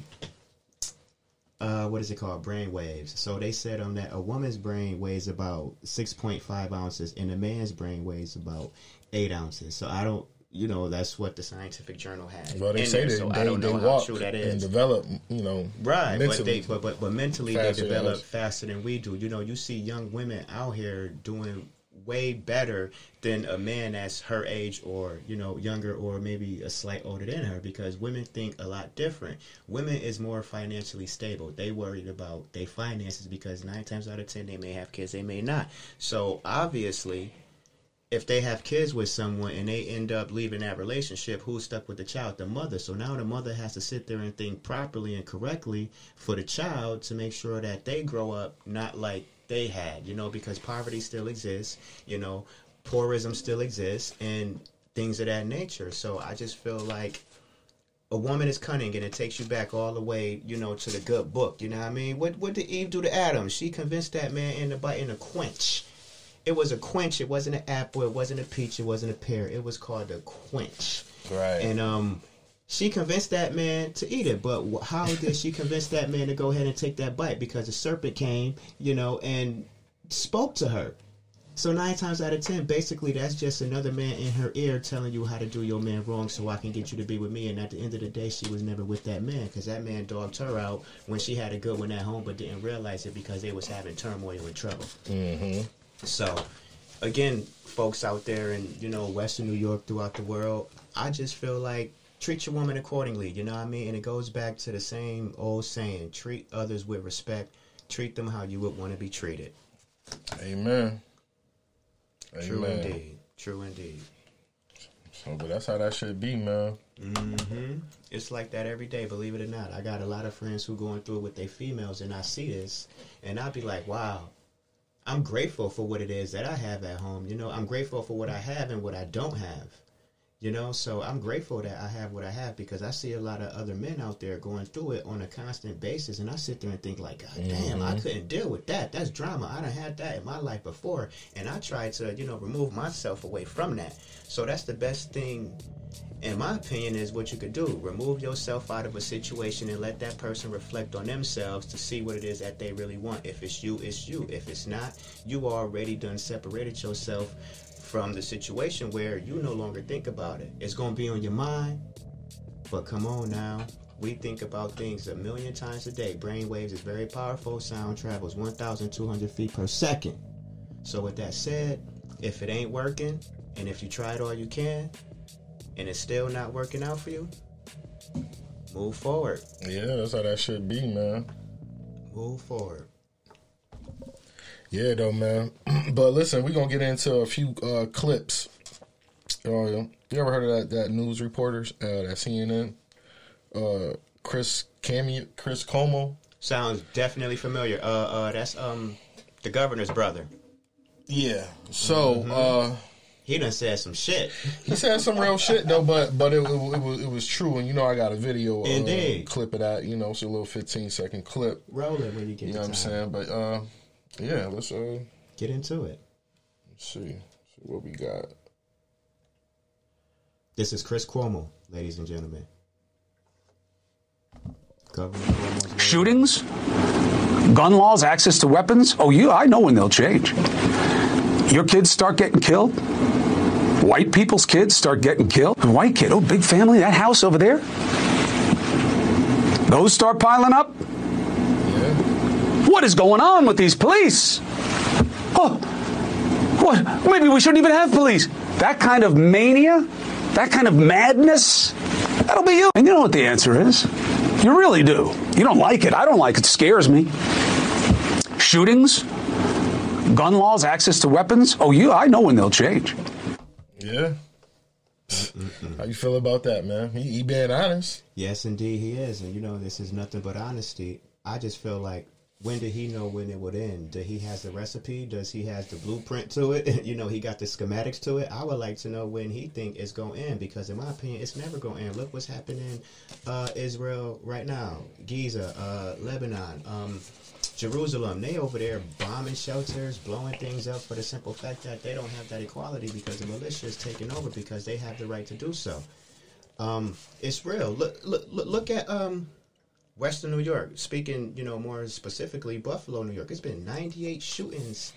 S1: uh what is it called brain waves. So they said um that a woman's brain weighs about six point five ounces and a man's brain weighs about eight ounces. So I don't. You know, that's what the scientific journal has.
S3: Well, they say
S1: there,
S3: that
S1: so
S3: they,
S1: I don't know how
S3: walk
S1: true that
S3: and develop. You know,
S1: Right, but they but, but but mentally they develop faster than we do. You know, you see young women out here doing way better than a man that's her age or you know younger or maybe a slight older than her because women think a lot different. Women is more financially stable. They worried about their finances because nine times out of ten they may have kids, they may not. So obviously if they have kids with someone and they end up leaving that relationship, who's stuck with the child? The mother. So now the mother has to sit there and think properly and correctly for the child to make sure that they grow up not like they had, you know, because poverty still exists, you know, tourism still exists, and things of that nature. So I just feel like a woman is cunning and it takes you back all the way, you know, to the good book. You know what I mean? What what did Eve do to Adam? She convinced that man in the bite in a quench. It was a quench. It wasn't an apple. It wasn't a peach. It wasn't a pear. It was called a quench.
S3: Right.
S1: And um, she convinced that man to eat it. But how did she convince that man to go ahead and take that bite? Because the serpent came, you know, and spoke to her. So nine times out of ten, basically, that's just another man in her ear telling you how to do your man wrong, so I can get you to be with me. And at the end of the day, she was never with that man because that man dogged her out when she had a good one at home, but didn't realize it because they was having turmoil and trouble.
S3: Mm-hmm.
S1: So, again, folks out there in you know Western New York, throughout the world, I just feel like treat your woman accordingly. You know what I mean? And it goes back to the same old saying: treat others with respect. Treat them how you would want to be treated.
S3: Amen.
S1: True
S3: Amen.
S1: indeed. True indeed.
S3: So, but that's how that should be, man.
S1: hmm It's like that every day, believe it or not. I got a lot of friends who going through it with their females, and I see this, and I'll be like, wow, I'm grateful for what it is that I have at home. You know, I'm grateful for what I have and what I don't have. You know, so I'm grateful that I have what I have because I see a lot of other men out there going through it on a constant basis, and I sit there and think like, God damn, I mm-hmm. couldn't deal with that. That's drama. I done had that in my life before, and I tried to, you know, remove myself away from that. So that's the best thing in my opinion, is what you could do. Remove yourself out of a situation and let that person reflect on themselves to see what it is that they really want. If it's you, it's you. If it's not, you already done separated yourself from the situation where you no longer think about it. It's gonna be on your mind, but come on now. We think about things a million times a day. Brain waves is very powerful. Sound travels 1,200 feet per second. So with that said, if it ain't working, and if you tried all you can, and it's still not working out for you, move forward.
S3: Yeah, that's how that should be, man.
S1: Move forward.
S3: Yeah, though, man. but listen, we're gonna get into a few uh, clips. Uh, you ever heard of that, that news reporters uh, that CNN? Uh, Chris Cameo, Chris Cuomo.
S1: Sounds definitely familiar. Uh, uh, that's um, the governor's brother.
S3: Yeah. So uh,
S1: He done said some shit.
S3: he said some real shit though, but but it, it, it was it was true, and you know I got a video uh, clip of that. You know, it's a little fifteen second clip.
S1: Roll it when you get
S3: You know what I'm saying? But uh, yeah, let's uh
S1: Get into it.
S3: let's see, see what we got.
S1: This is Chris Cuomo, ladies and gentlemen. Governor
S6: shootings, gun laws, access to weapons. Oh, you, I know when they'll change. Your kids start getting killed. White people's kids start getting killed. A white kid, oh, big family, that house over there. Those start piling up. What is going on with these police? Oh, what? Maybe we shouldn't even have police. That kind of mania, that kind of madness, that'll be you. And you know what the answer is? You really do. You don't like it. I don't like it. It scares me. shootings, gun laws, access to weapons. Oh, you, I know when they'll change.
S3: Yeah. How you feel about that, man? He, he being honest.
S1: Yes, indeed, he is. And you know, this is nothing but honesty. I just feel like when did he know when it would end? Did he has the recipe? Does he has the blueprint to it? you know, he got the schematics to it. I would like to know when he think it's gonna end because, in my opinion, it's never gonna end. Look what's happening uh, Israel right now, Gaza, uh, Lebanon, um, Jerusalem. They over there bombing shelters, blowing things up for the simple fact that they don't have that equality because the militia is taking over because they have the right to do so. Um, it's real. Look, look, look, at um, Western New York. Speaking, you know, more specifically, Buffalo, New York. It's been 98 shootings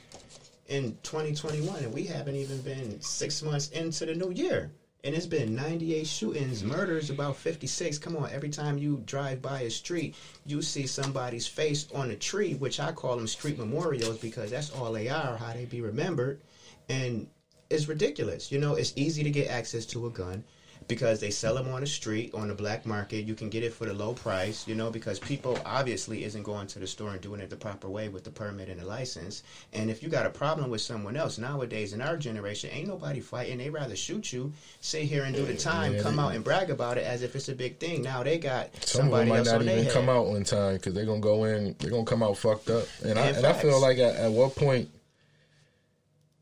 S1: in 2021, and we haven't even been six months into the new year. And it's been 98 shootings, murders about 56. Come on, every time you drive by a street, you see somebody's face on a tree, which I call them street memorials because that's all they are, how they be remembered. And it's ridiculous. You know, it's easy to get access to a gun because they sell them on the street on the black market. You can get it for the low price you know because people obviously isn't going to the store and doing it the proper way with the permit and the license. And if you got a problem with someone else nowadays in our generation ain't nobody fighting. They rather shoot you sit here and do the time
S3: Yeah,
S1: come out and brag about it as if it's a big thing. Now they got
S3: Some
S1: somebody
S3: might
S1: else
S3: not
S1: on their
S3: even
S1: head.
S3: come out in time because they're gonna go in. They're gonna come out fucked up. And I
S1: And
S3: and I feel like at, at what point,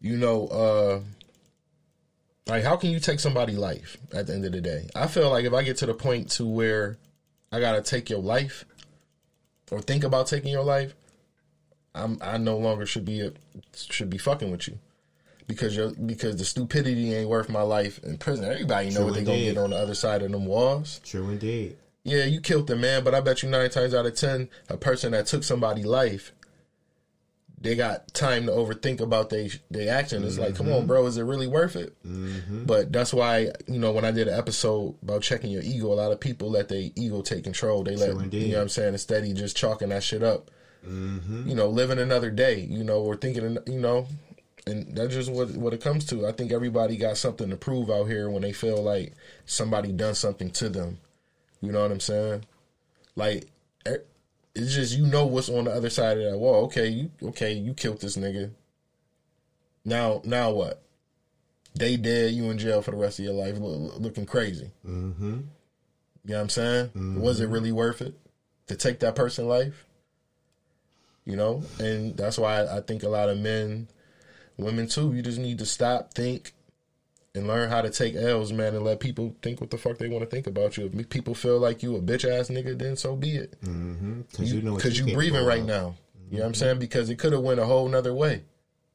S3: you know, uh like how can you take somebody's life at the end of the day? I feel like if I get to the point to where I gotta take your life or think about taking your life, I'm I no longer should be a, should be fucking with you. Because you're because the stupidity ain't worth my life in prison. Everybody know
S1: True
S3: what they gonna get on the other side of them walls.
S1: true indeed
S3: Yeah, you killed the man, but I bet you nine times out of ten, a person that took somebody's life, they got time to overthink about they their action. It's like, come on, bro, is it really worth it?
S1: mm-hmm.
S3: But that's why you know when I did an episode about checking your ego, a lot of people let their ego take control. They let you know what I'm saying instead of just chalking that shit up.
S1: Mm-hmm.
S3: You know, living another day. You know, or thinking, you know, and that's just what what it comes to. I think everybody got something to prove out here when they feel like somebody done something to them. You know what I'm saying? Like it's just you know what's on the other side of that wall. Okay, you okay, you killed this nigga. Now now what? They dead, you in jail for the rest of your life loo- looking crazy.
S1: Mm-hmm.
S3: You know what I'm saying? Was it really worth it to take that person's life? You know, and that's why I think a lot of men, women too, you just need to stop, think, and learn how to take L's, man, and let people think what the fuck they want to think about you. If people feel like you a bitch ass nigga, then so be it.
S1: Mm-hmm. Because you, know
S3: you,
S1: you
S3: breathing right
S1: of.
S3: now. You know what I'm saying? Because it could have went a whole nother way.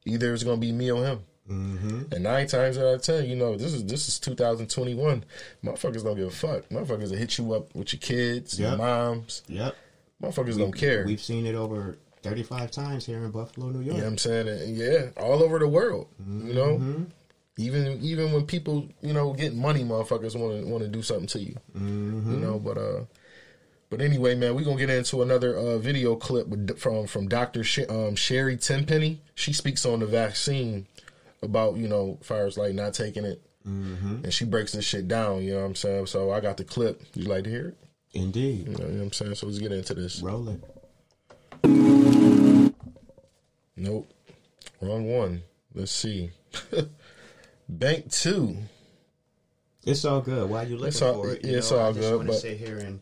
S3: Either it's gonna be me or him.
S1: Mm-hmm.
S3: And nine times out of ten, you know, this is this is 2021. Motherfuckers don't give a fuck. Motherfuckers will hit you up with your kids, your
S1: Yep.
S3: moms.
S1: Yep.
S3: Motherfuckers don't care.
S1: We've seen it over 35 times here in Buffalo, New York.
S3: You know what I'm saying? And yeah, all over the world. You know,
S1: Mm-hmm.
S3: Even even when people you know get money, motherfuckers want to want to do something to you.
S1: Mm-hmm.
S3: You know, but uh, but anyway, man, we're gonna get into another uh, video clip with, from from Doctor Sh- um, Sherry Tenpenny. She speaks on the vaccine about you know, far as like not taking it,
S1: Mm-hmm.
S3: and she breaks this shit down. You know what I'm saying? So I got the clip. You like to hear it?
S1: Indeed.
S3: You know, you know what I'm saying? So let's get into this.
S1: Roll it.
S3: Nope. Wrong one. Let's see. Bank two.
S1: It's all good. While you looking
S3: It's all-
S1: for it,
S3: yeah,
S1: you
S3: it's
S1: know,
S3: all
S1: I just
S3: good,
S1: want to sit here and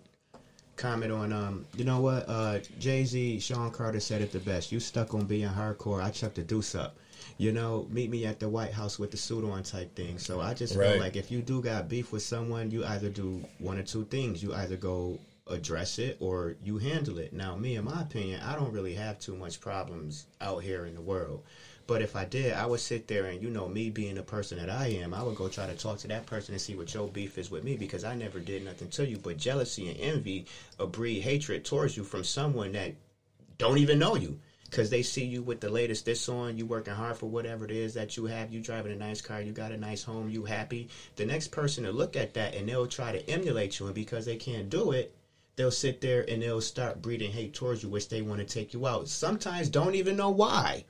S1: comment on um. You know what? Uh, Jay Z, Shawn Carter said it the best. You stuck on being hardcore. I chucked the deuce up. You know, meet me at the White House with the suit on type thing. So I just
S3: Right.
S1: feel like if you do got beef with someone, you either do one or two things. You either go address it or you handle it. Now, me, in my opinion, I don't really have too much problems out here in the world. But if I did, I would sit there and, you know, me being the person that I am, I would go try to talk to that person and see what your beef is with me because I never did nothing to you. But jealousy and envy breed hatred towards you from someone that don't even know you. Because they see you with the latest this on you working hard for whatever it is that you have you driving a nice car you got a nice home you happy. The next person to look at that and they'll try to emulate you and because they can't do it they'll sit there and they'll start breeding hate towards you which they want to take you out. Sometimes don't even know why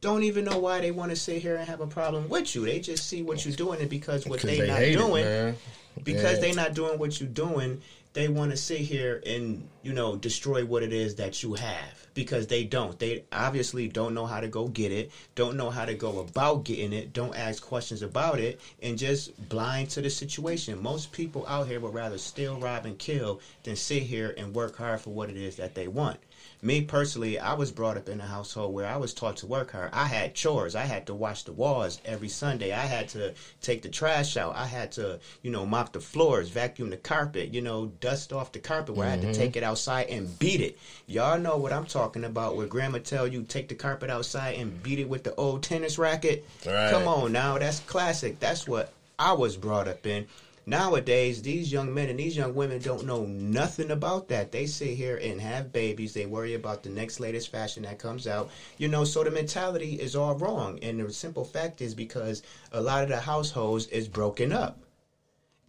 S1: don't even know why they want to sit here and have a problem with you. They just see what you're doing and because what they,
S3: they,
S1: not doing
S3: it,
S1: because
S3: And-
S1: they not doing what you're doing they want to sit here and you know destroy what it is that you have because they don't. They obviously don't know how to go get it don't know how to go about getting it don't ask questions about it and just blind to the situation. Most people out here would rather steal rob and kill than sit here and work hard for what it is that they want me personally, I was brought up in a household where I was taught to work hard. I had chores. I had to wash the walls every Sunday. I had to take the trash out. I had to, you know, mop the floors, vacuum the carpet, you know, dust off the carpet where I had to mm-hmm. take it outside and beat it. Y'all know what I'm talking about where grandma tell you take the carpet outside and beat it with the old tennis racket.
S3: Right.
S1: Come on now, that's classic. That's what I was brought up in. Nowadays, these young men and these young women don't know nothing about that. They sit here and have babies. They worry about the next latest fashion that comes out. You know, so the mentality is all wrong. And the simple fact is because a lot of the households is broken up.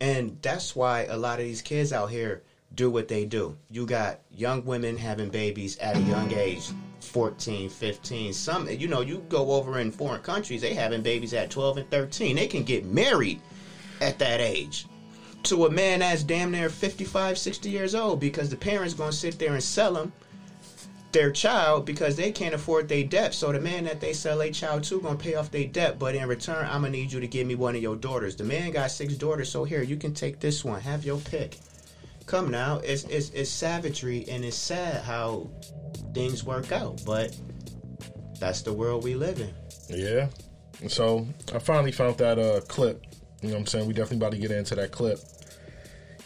S1: And that's why a lot of these kids out here do what they do. You got young women having babies at a young age, 14, 15. Some, you know, you go over in foreign countries, they having babies at 12 and 13. They can get married at that age to a man that's damn near 55, 60 years old because the parents going to sit there and sell them their child because they can't afford their debt. So the man that they sell their child to gonna pay off their debt, but in return, I'm gonna need you to give me one of your daughters. The man got six daughters, so here you can take this one. Have your pick. Come now, it's it's, it's savagery and it's sad how things work out, but that's the world we live in.
S3: Yeah. So I finally found that uh clip. You know what I'm saying? We definitely about to get into that clip.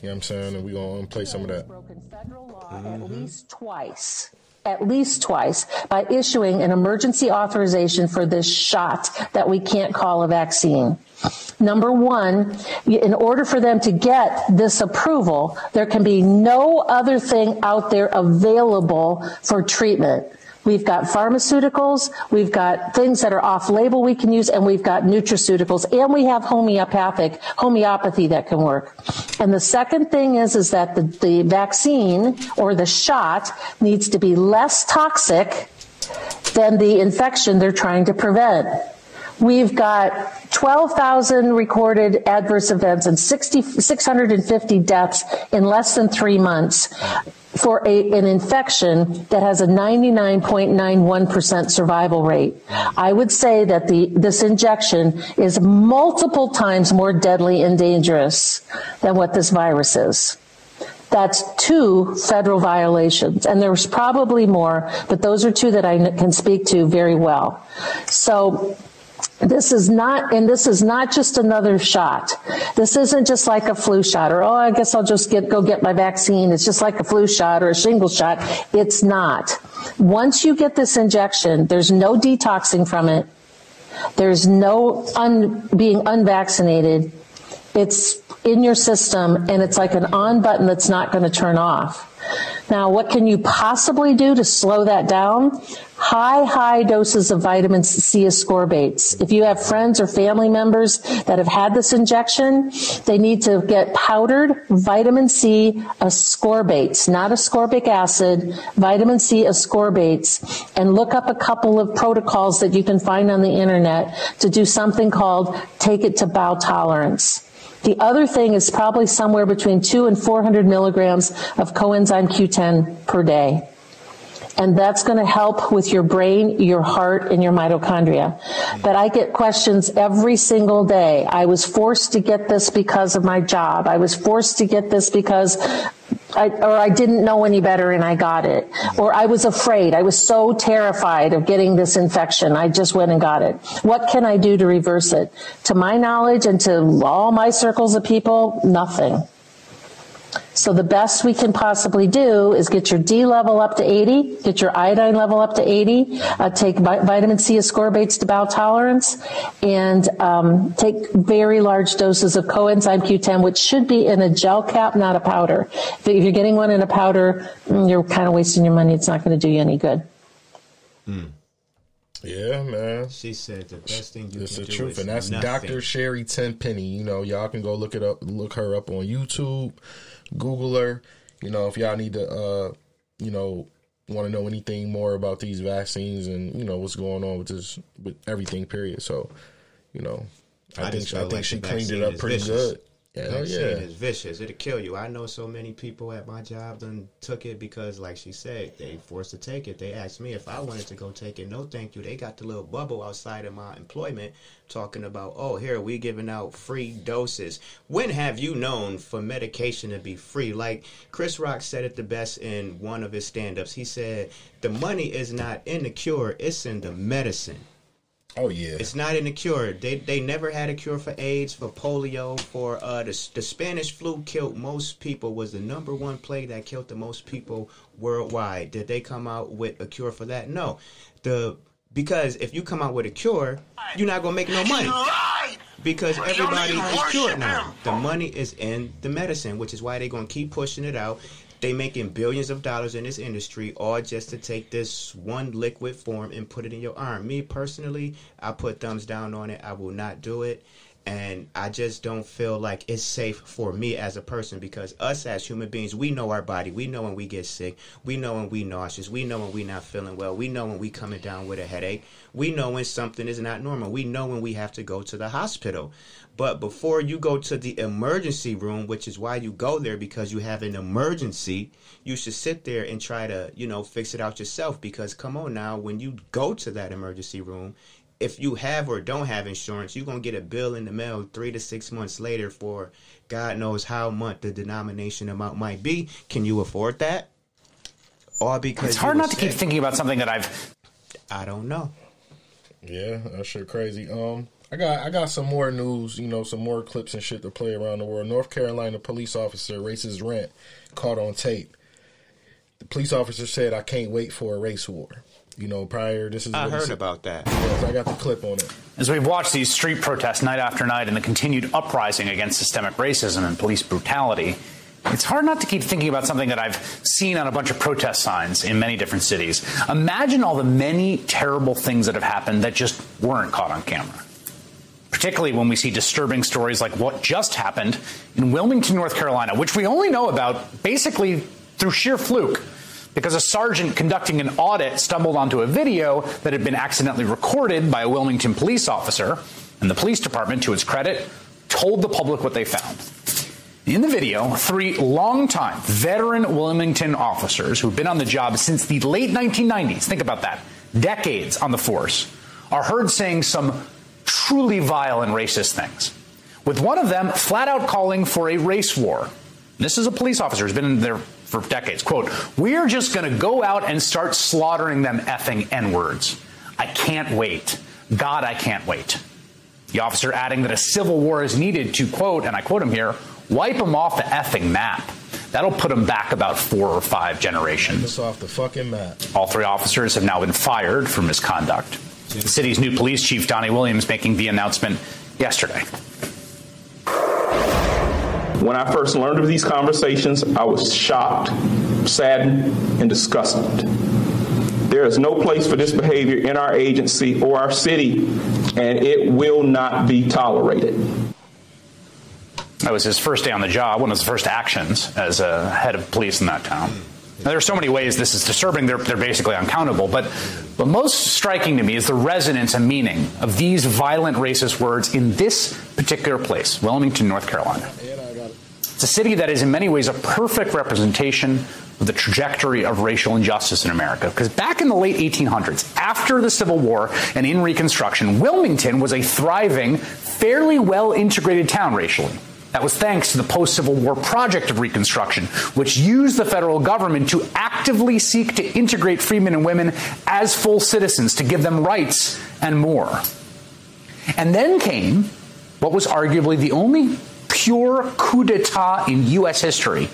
S3: You know what I'm saying? And we're gonna play some of that.
S7: broken federal law at least twice. At least twice by issuing an emergency authorization for this shot that we can't call a vaccine. Number one, in order for them to get this approval, there can be no other thing out there available for treatment. We've got pharmaceuticals, we've got things that are off label we can use, and we've got nutraceuticals, and we have homeopathic, homeopathy that can work. And the second thing is, is that the, the vaccine or the shot needs to be less toxic than the infection they're trying to prevent. We've got 12,000 recorded adverse events and 60, 650 deaths in less than three months for a, an infection that has a 99.91% survival rate. I would say that the, this injection is multiple times more deadly and dangerous than what this virus is. That's two federal violations, and there's probably more, but those are two that I can speak to very well. So this is not, and this is not just another shot. This isn't just like a flu shot, or oh, I guess I'll just get go get my vaccine. It's just like a flu shot or a shingle shot. It's not. Once you get this injection, there's no detoxing from it. There's no un, being unvaccinated. It's in your system and it's like an on button that's not going to turn off. Now, what can you possibly do to slow that down? High, high doses of vitamin C ascorbates. If you have friends or family members that have had this injection, they need to get powdered vitamin C ascorbates, not ascorbic acid, vitamin C ascorbates, and look up a couple of protocols that you can find on the internet to do something called take it to bowel tolerance. The other thing is probably somewhere between two and 400 milligrams of coenzyme Q10 per day. And that's going to help with your brain, your heart, and your mitochondria. But I get questions every single day. I was forced to get this because of my job. I was forced to get this because I, or I didn't know any better and I got it. Or I was afraid. I was so terrified of getting this infection. I just went and got it. What can I do to reverse it? To my knowledge and to all my circles of people, nothing. So the best we can possibly do is get your D level up to 80, get your iodine level up to 80, uh, take vi- vitamin C ascorbates to bowel tolerance, and um, take very large doses of coenzyme Q10, which should be in a gel cap, not a powder. If you're getting one in a powder, mm, you're kind of wasting your money. It's not going to do you any good.
S3: Yeah, man.
S1: She said the best thing you
S3: It's
S1: can
S3: the
S1: do
S3: truth,
S1: is
S3: and that's
S1: nothing.
S3: Dr. Sherry Tenpenny. You know, y'all can go look it up, look her up on YouTube, Google her. You know, if y'all need to, uh, you know, want to know anything more about these vaccines and you know what's going on with this, with everything. Period. So, you know, I,
S1: I
S3: think I think
S1: like
S3: she cleaned it up pretty
S1: vicious.
S3: good. Hell
S1: vaccine
S3: yeah.
S1: is vicious. It'll kill you. I know so many people at my job done took it because, like she said, they forced to take it. They asked me if I wanted to go take it. No, thank you. They got the little bubble outside of my employment talking about, oh, here we giving out free doses. When have you known for medication to be free? Like Chris Rock said it the best in one of his stand-ups. He said, "The money is not in the cure; it's in the medicine."
S3: Oh yeah.
S1: It's not in the cure. They they never had a cure for AIDS, for polio, for uh, the the Spanish flu killed most people. Was the number one plague that killed the most people worldwide. Did they come out with a cure for that? No. The because if you come out with a cure, you're not gonna make no money. Because everybody is cured now. The money is in the medicine, which is why they're gonna keep pushing it out. They making billions of dollars in this industry, all just to take this one liquid form and put it in your arm. Me personally, I put thumbs down on it. I will not do it. And I just don't feel like it's safe for me as a person because us as human beings, we know our body. We know when we get sick. We know when we nauseous. We know when we not feeling well. We know when we coming down with a headache. We know when something is not normal. We know when we have to go to the hospital. But before you go to the emergency room, which is why you go there because you have an emergency, you should sit there and try to, you know, fix it out yourself. Because come on now, when you go to that emergency room, if you have or don't have insurance, you're gonna get a bill in the mail three to six months later for God knows how much the denomination amount might be. Can you afford that? All because
S8: It's hard
S1: were
S8: not to keep thinking about something that I've
S1: I don't know.
S3: Yeah, that's shit crazy. Um, I got I got some more news. You know, some more clips and shit to play around the world. North Carolina police officer racist rant caught on tape. The police officer said, "I can't wait for a race war." You know, prior this is
S1: I
S3: what he
S1: heard
S3: said.
S1: about that.
S3: Yes, I got the clip on it.
S8: As we've watched these street protests night after night and the continued uprising against systemic racism and police brutality, it's hard not to keep thinking about something that I've seen on a bunch of protest signs in many different cities. Imagine all the many terrible things that have happened that just weren't caught on camera. Particularly when we see disturbing stories like what just happened in Wilmington, North Carolina, which we only know about basically through sheer fluke because a sergeant conducting an audit stumbled onto a video that had been accidentally recorded by a Wilmington police officer, and the police department, to its credit, told the public what they found. In the video, three longtime veteran Wilmington officers who've been on the job since the late 1990s, think about that, decades on the force, are heard saying some truly vile and racist things. With one of them flat out calling for a race war. This is a police officer who's been in there for decades. Quote, We're just going to go out and start slaughtering them effing N words. I can't wait. God, I can't wait. The officer adding that a civil war is needed to, quote, and I quote him here, wipe them off the effing map. That'll put them back about four or five generations.
S3: Off the fucking map.
S8: All three officers have now been fired for misconduct. The city's new police chief, Donnie Williams, making the announcement yesterday.
S9: When I first learned of these conversations, I was shocked, saddened, and disgusted. There is no place for this behavior in our agency or our city, and it will not be tolerated.
S8: That was his first day on the job, one of his first actions as a head of police in that town. Now, there are so many ways this is disturbing, they're, they're basically uncountable. But, but most striking to me is the resonance and meaning of these violent racist words in this particular place, Wilmington, North Carolina. It's a city that is in many ways a perfect representation of the trajectory of racial injustice in America. Because back in the late 1800s, after the Civil War and in Reconstruction, Wilmington was a thriving, fairly well integrated town racially. That was thanks to the post Civil War project of Reconstruction, which used the federal government to actively seek to integrate freemen and women as full citizens, to give them rights and more. And then came what was arguably the only pure coup d'etat in U.S. history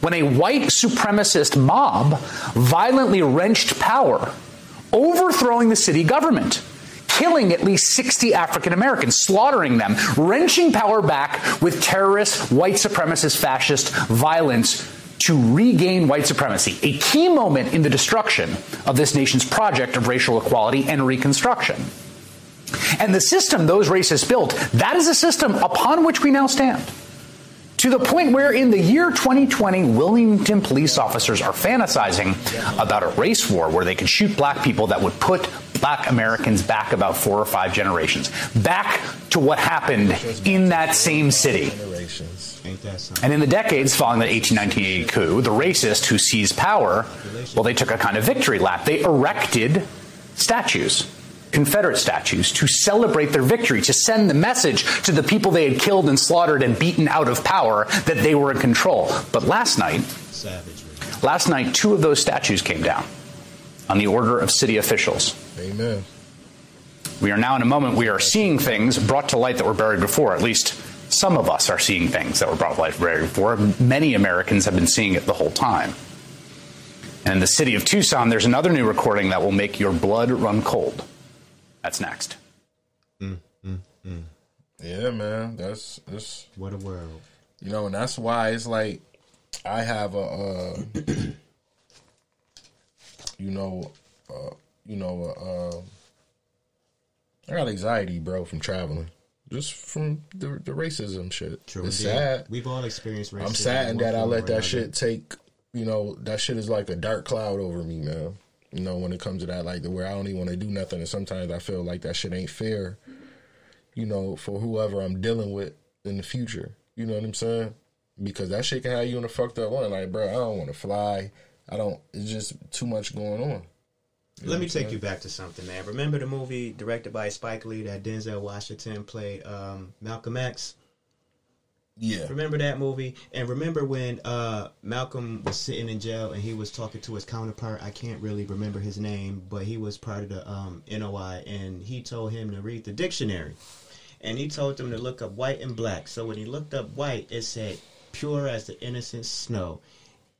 S8: when a white supremacist mob violently wrenched power, overthrowing the city government, killing at least 60 African Americans, slaughtering them, wrenching power back with terrorist, white supremacist, fascist violence to regain white supremacy, a key moment in the destruction of this nation's project of racial equality and reconstruction. And the system those racists built, that is a system upon which we now stand. To the point where in the year 2020, Wilmington police officers are fantasizing about a race war where they could shoot black people that would put black Americans back about four or five generations, back to what happened in that same city. And in the decades following the 1898 coup, the racist who seized power, well, they took a kind of victory lap. They erected statues, Confederate statues, to celebrate their victory, to send the message to the people they had killed and slaughtered and beaten out of power that they were in control. But last night, last night, two of those statues came down on the order of city officials.
S3: Amen.
S8: We are now in a moment we are seeing things brought to light that were buried before. At least some of us are seeing things that were brought to light buried before. Many Americans have been seeing it the whole time. And in the city of Tucson, there's another new recording that will make your blood run cold. That's next.
S3: Yeah, man. That's that's
S1: What a world.
S3: you know, and that's why it's like I have a uh you know uh you know uh I got anxiety, bro, from traveling. Just from the the racism shit.
S1: True.
S3: It's
S1: indeed.
S3: sad.
S1: We've all experienced racism.
S3: I'm saddened that I let that shit take. You know, that shit is like a dark cloud over me, man. You know, when it comes to that, like the where I don't even want to do nothing, and sometimes I feel like that shit ain't fair. You know, for whoever I'm dealing with in the future. You know what I'm saying? Because that shit can have you in a fucked up one. Like, bro, I don't want to fly. I don't. It's just too much going on.
S1: Let me take you back to something, man. Remember the movie directed by Spike Lee that Denzel Washington played um, Malcolm X?
S3: Yeah.
S1: Remember that movie? And remember when uh, Malcolm was sitting in jail and he was talking to his counterpart? I can't really remember his name, but he was part of the um, NOI, and he told him to read the dictionary. And he told him to look up white and black. So when he looked up white, it said pure as the innocent snow.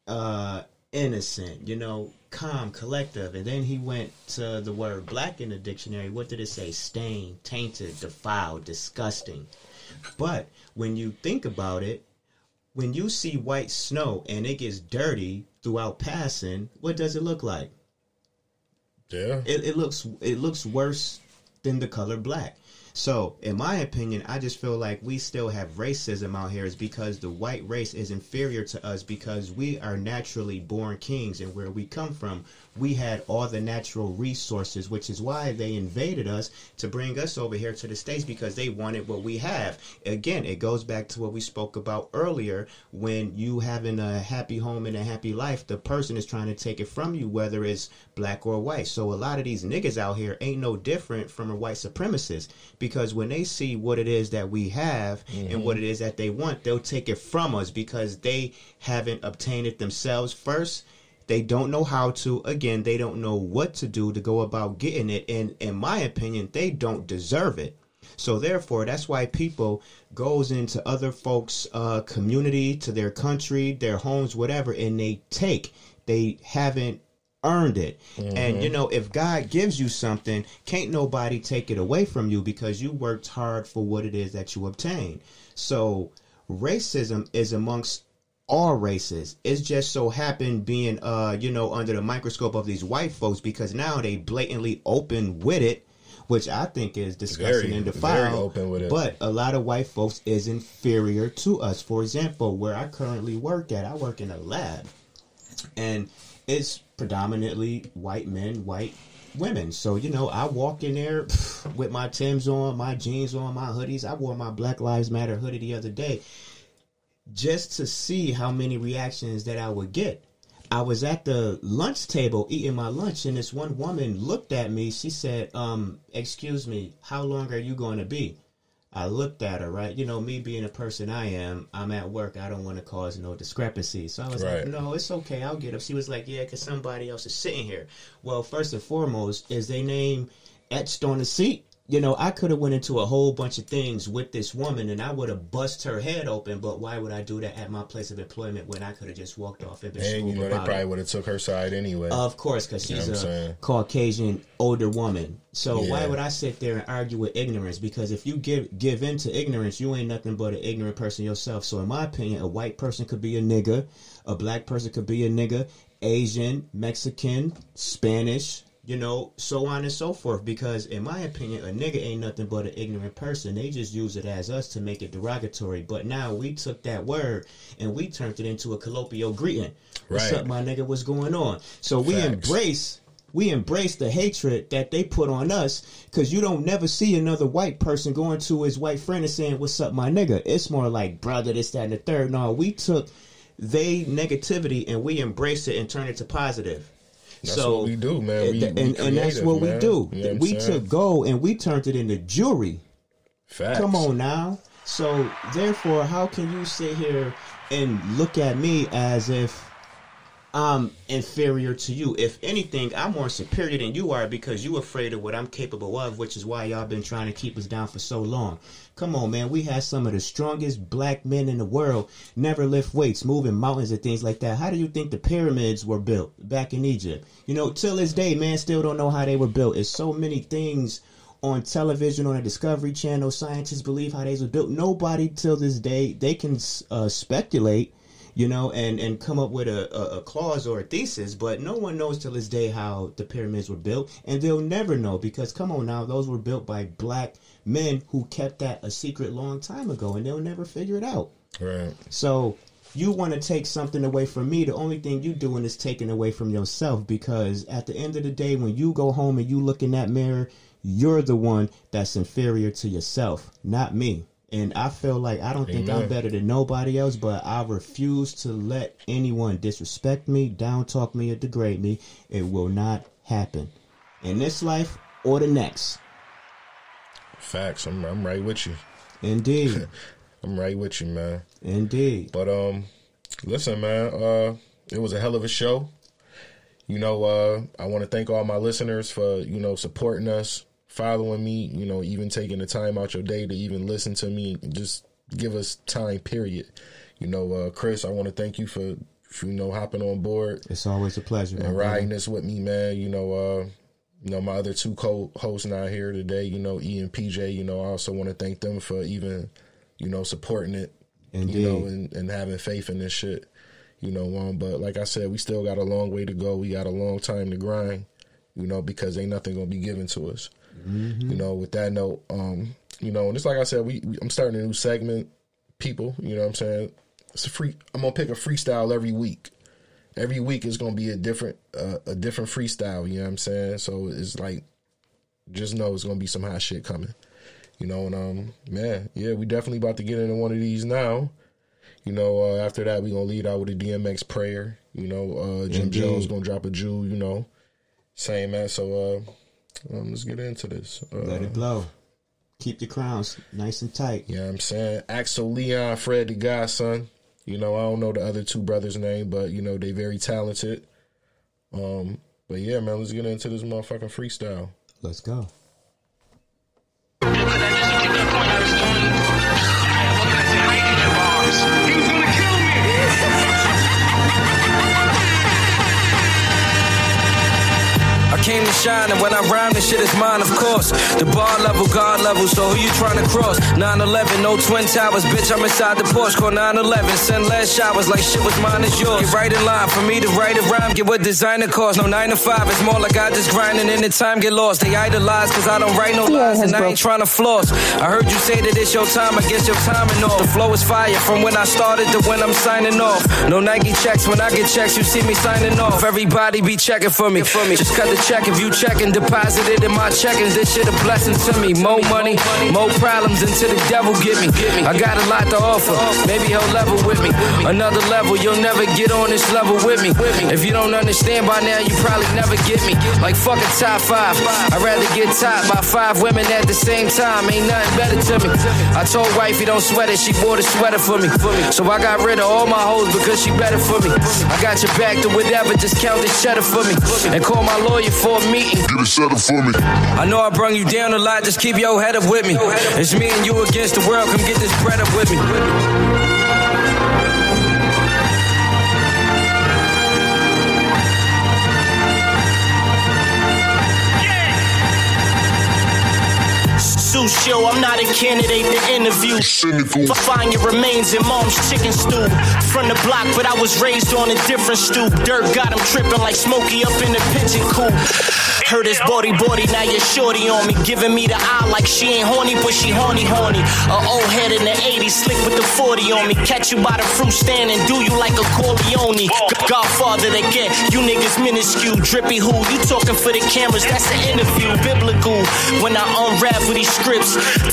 S1: Uh, innocent, you know, calm, collective. And then he went to the word black in the dictionary. What did it say? Stained, tainted, defiled, disgusting. But when you think about it, when you see white snow and it gets dirty throughout passing, what does it look like?
S3: Yeah.
S1: It, it looks it looks worse than the color black. So, in my opinion, I just feel like we still have racism out here is because the white race is inferior to us because we are naturally born kings and where we come from, we had all the natural resources, which is why they invaded us to bring us over here to the States because they wanted what we have. Again, it goes back to what we spoke about earlier when you having a happy home and a happy life, the person is trying to take it from you, whether it's black or white. So a lot of these niggas out here ain't no different from a white supremacist because when they see what it is that we have and what it is that they want, they'll take it from us because they haven't obtained it themselves first. They don't know how to. Again, they don't know what to do to go about getting it. And in my opinion, they don't deserve it. So therefore, that's why people goes into other folks' uh, community, to their country, their homes, whatever, and they take. They haven't earned it. And you know, if God gives you something, can't nobody take it away from you because you worked hard for what it is that you obtained. So racism is amongst all races. It's just so happened being uh, you know, under the microscope of these white folks because now they blatantly open with it. Which I think is disgusting
S3: Very-
S1: and defiled.
S3: open with it.
S1: But a lot of white folks is inferior to us. For example, where I currently work at, I work in a lab and it's predominantly white men, white women. So you know, I walk in there with my Tims on, my jeans on, my hoodies. I wore my Black Lives Matter hoodie the other day just to see how many reactions that I would get. I was at the lunch table eating my lunch, and this one woman looked at me. She said, um, "Excuse me, how long are you going to be?" I looked at her, right? You know, me being a person I am, I'm at work. I don't want to cause no discrepancy. So I was
S3: Right.
S1: like, no, it's okay. I'll get up. She was like, yeah, because somebody else is sitting here. Well, first and foremost, is their name etched on the seat? You know, I could have went into a whole bunch of things with this woman and I would have bust her head open, but why would I do that at my place of employment when I could have just walked off and been
S3: And you know they probably would have took her side anyway.
S1: Of course, because
S3: You know
S1: she's
S3: what I'm
S1: a
S3: saying?
S1: Caucasian older woman. So why would I sit there and argue with ignorance? Because if you give give in to ignorance, you ain't nothing but an ignorant person yourself. So in my opinion, a white person could be a nigga, a black person could be a nigga, Asian, Mexican, Spanish, you know, so on and so forth. Because in my opinion, a nigga ain't nothing but an ignorant person. They just use it as us to make it derogatory. But now we took that word and we turned it into a colloquial greeting. What's up, my nigga? What's going on? So we
S3: Facts.
S1: embrace we embrace the hatred that they put on us because you don't never see another white person going to his white friend and saying, What's up, my nigga? It's more like brother, this, that, and the third. No, we took they negativity and we embrace it and turn it to positive.
S3: That's
S1: so
S3: what we do, man. We-
S1: and,
S3: we
S1: and, and that's
S3: creative,
S1: what we do.
S3: You know what
S1: we took gold and we turned it into jewelry.
S3: Facts.
S1: Come on now. So therefore, how can you sit here and look at me as if I'm inferior to you? If anything, I'm more superior than you are because you're afraid of what I'm capable of, which is why y'all been trying to keep us down for so long. Come on, man. We had some of the strongest black men in the world never lift weights, moving mountains and things like that. How do you think the pyramids were built back in Egypt? You know, till this day, man, still don't know how they were built. It's so many things on television on a Discovery Channel. Scientists believe how they were built. Nobody till this day they can uh, speculate, you know, and and come up with a, a, a clause or a thesis, but no one knows till this day how the pyramids were built, and they'll never know because come on now, those were built by black men who kept that a secret long time ago, and they'll never figure it out.
S3: Right.
S1: So you want to take something away from me. The only thing you doing is taking away from yourself because at the end of the day, when you go home and you look in that mirror, you're the one that's inferior to yourself, not me. And I feel like I don't think I'm better than nobody else, but I refuse to let anyone disrespect me, down talk me, or degrade me. It will not happen in this life or the next.
S3: Facts. I'm I'm right with you.
S1: Indeed.
S3: I'm right with you, man.
S1: Indeed.
S3: But um, listen, man. Uh, it was a hell of a show. You know, uh, I want to thank all my listeners for you know supporting us, following me. You know, even taking the time out your day to even listen to me, just give us time. Period. You know, uh, Chris, I want to thank you for, for you know hopping on board
S1: It's always a pleasure.
S3: and
S1: brother.
S3: riding this with me, man. You know, uh, you know, my other two co-hosts not here today. You know, E and PJ. You know, I also want to thank them for even, you know, supporting it.
S1: Indeed.
S3: You know, and, and having faith in this shit. You know, um, but like I said, we still got a long way to go. We got a long time to grind. You know, because ain't nothing gonna be given to us. You know, with that note, um, you know, and it's like I said, we, we I'm starting a new segment. People, you know, what I'm saying it's a free. I'm gonna pick a freestyle every week every week is gonna be a different uh, a different freestyle. You know what I'm saying? So it's like just know it's gonna be some hot shit coming. You know, and um, man, yeah, we definitely about to get into one of these now. You know, uh, after that we gonna lead out with a DMX prayer. You know, uh, Jim
S1: Indeed.
S3: Jones gonna drop a Jew. You know, same man. So uh, um, let's get into this. Uh,
S1: Let it blow. Keep the crowns nice and tight.
S3: you know I'm saying? Axel Leon, Fred the Godson. You know, I don't know the other two brothers' name, but you know, they very talented. Um, but yeah, man, let's get into this motherfucking freestyle.
S1: Let's go.
S10: Came to shine, and when I rhyme, this shit is mine, of course. The bar level, God level, so who you trying to cross? 9-11, no twin towers, bitch, I'm inside the Porsche. Call 9-11, send last showers like shit was mine is yours. Get right in line for me to write a rhyme, get what designer costs. No 9 to 5, it's more like I just grinding and the time get lost. They idolize, cause I don't write no lies, and I ain't trying to floss. I heard you say that it's your time, I guess your timing off. The flow is fire from when I started to when I'm signing off. No Nike checks, when I get checks, you see me signing off. Everybody be checking for me. For me. Just cut the check if you checking, deposit it in my checkings. This shit a blessing to me. More money, more problems until the devil get me. I got a lot to offer. Maybe he'll level with me. Another level, you'll never get on this level with me. If you don't understand by now, you probably never get me. Like fuck a top five. I'd rather get top by five women at the same time. Ain't nothing better to me. I told wife wifey don't sweat it. She bought a sweater for me. So I got rid of all my hoes because she better for me. I got your back to whatever. Just count this cheddar for me. And call my lawyer for a meeting.
S11: Get it settled for me.
S10: I know I brung you down a lot, just keep your head up with me. It's me and you against the world, come get this bread up with me.
S12: Sue show, I'm not a candidate to interview. F- Find your remains in mom's chicken stew. From the block, but I was raised on a different stoop. Dirt got him tripping like Smokey up in the pigeon coop. Heard his body, body, now you're shorty on me. Giving me the eye like she ain't horny, but she horny, horny. A old head in the 80s, slick with the 40 on me. Catch you by the fruit stand and do you like a Corleone. Godfather they get, you niggas minuscule. Drippy who? You talking for the cameras, that's the interview. Biblical. When I unravel these scripts,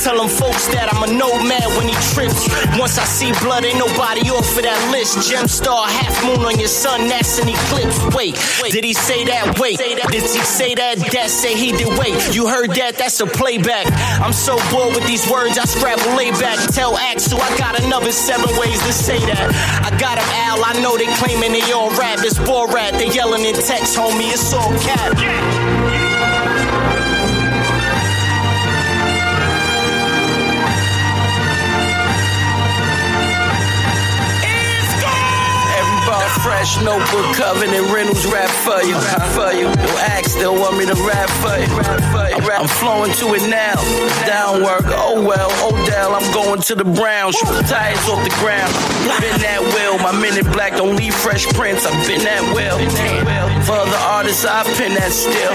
S12: tell them folks that I'm a nomad when he trips. Once I see blood, ain't nobody off of that list. Gem star, half moon on your son, that's an eclipse. Wait, wait, did he say that? Wait, did he say that? That say he did wait. You heard that? That's a playback. I'm so bored with these words, I scrabble layback. Tell Axel I got another seven ways to say that. I got him Al, I know they claiming they all rap. It's Borat, they yelling in text, homie, it's all cap.
S13: Fresh notebook covenant Reynolds rap for you, rap for you. Yo, Axe still want me to rap for you. I'm, flowing to it now. Down work, oh well, Odell, I'm going to the Browns. Tires off the ground. Been that will, my men in black don't leave fresh prints. I've been that will. For other artists, I've been that still.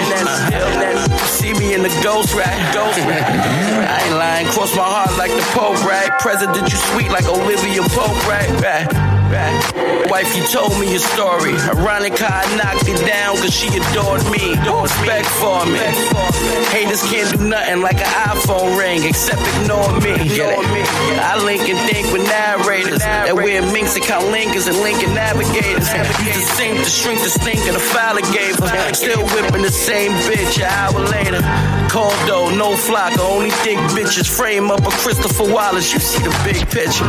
S13: See me in the ghost rap, ghost rap. I ain't lying, cross my heart like the Pope, right? President, you sweet like Olivia Pope, right? right. Right. Wife, you told me your story. Ironic how I knocked it down cause she adored me. Respect for me. Haters can't do nothing like an iPhone ring except ignore me. I link and think with narrators that wear minks and count linkers and Lincoln navigators. Used to sink the shrink the stink of the her. Still whipping the same bitch an hour later. Cold though, no flock, only thick bitches. Frame up a Christopher Wallace, you see the big picture.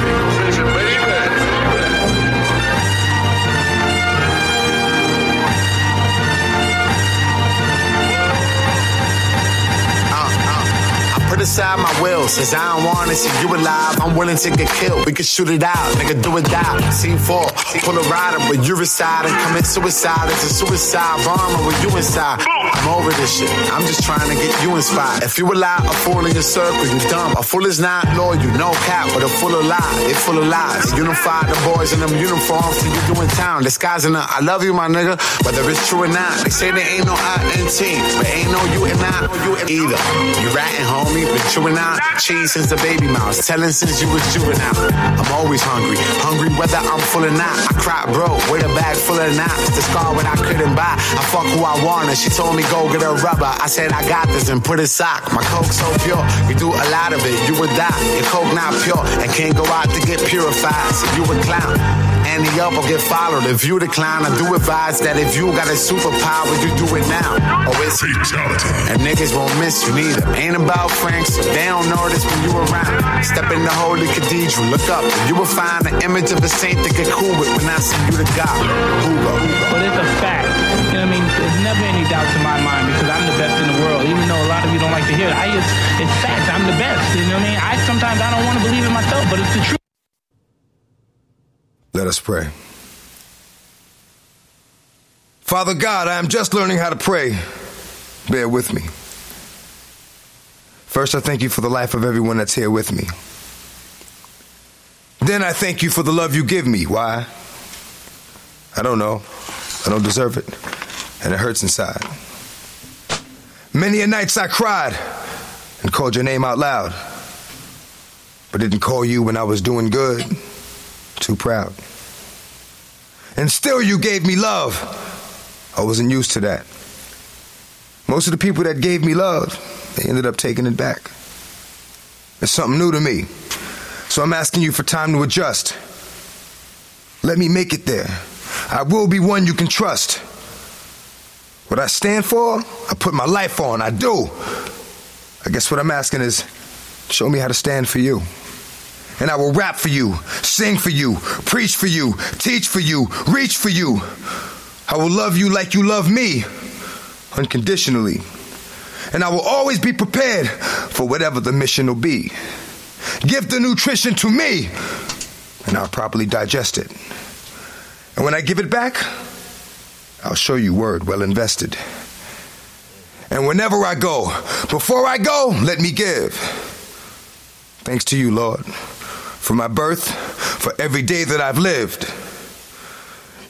S11: Put aside my will, since I don't wanna see you alive. I'm willing to get killed. We can shoot it out, nigga, do it die. Scene four, pull a rider, but you reside and commit suicide. It's a suicide bomber with you inside. I'm over this shit. I'm just trying to get you inspired. If you allow a fool in your circle, you dumb. A fool is not loyal, no cap, but a full of lies. They full of lies. Unify the boys in them uniforms till you doing town. Disguising I love you, my nigga, whether it's true or not. They say there ain't no I in team, but ain't no you and I, you and either. You ratting, homie, been chewing out cheese since the baby mouse. Telling since you was juvenile. I'm always hungry, hungry whether I'm full or not. I cry broke with a bag full of knots. The scar when I couldn't buy. I fuck who I wanted. She told me go get a rubber. I said I got this and put a sock. My coke so pure, you do a lot of it, you would die. Your coke not pure and can't go out to get purified. So you a clown. Andy up or get followed. If you decline, I do advise that if you got a superpower, you do it now. Oh, it's fatality. And niggas won't miss you neither. Ain't about Franks, so they don't notice when you around. Step in the holy cathedral, look up, and you will find the image of a saint that get cool with when I see you the God. Hugo.
S14: But it's a fact. You know what I mean? There's never any doubts in my mind because I'm the best in the world. Even though a lot of you don't like to hear it, I just, it's fact. I'm the best. You know what I mean? I sometimes I don't want to believe it myself, but it's the truth.
S15: Let us pray. Father God, I am just learning how to pray. Bear with me. First, I thank you for the life of everyone that's here with me. Then I thank you for the love you give me. Why? I don't know. I don't deserve it. And it hurts inside. Many a nights I cried and called your name out loud, but didn't call you when I was doing good. Too proud. And still you gave me love. I wasn't used to that. Most of the people that gave me love, they ended up taking it back. It's something new to me. So I'm asking you for time to adjust. Let me make it there. I will be one you can trust. What I stand for, I put my life on. I do. I guess what I'm asking is show me how to stand for you. And I will rap for you, sing for you, preach for you, teach for you, reach for you. I will love you like you love me, unconditionally. And I will always be prepared for whatever the mission will be. Give the nutrition to me, and I'll properly digest it. And when I give it back, I'll show you word well invested. And whenever I go, before I go, let me give. Thanks to you, Lord, for my birth, for every day that I've lived.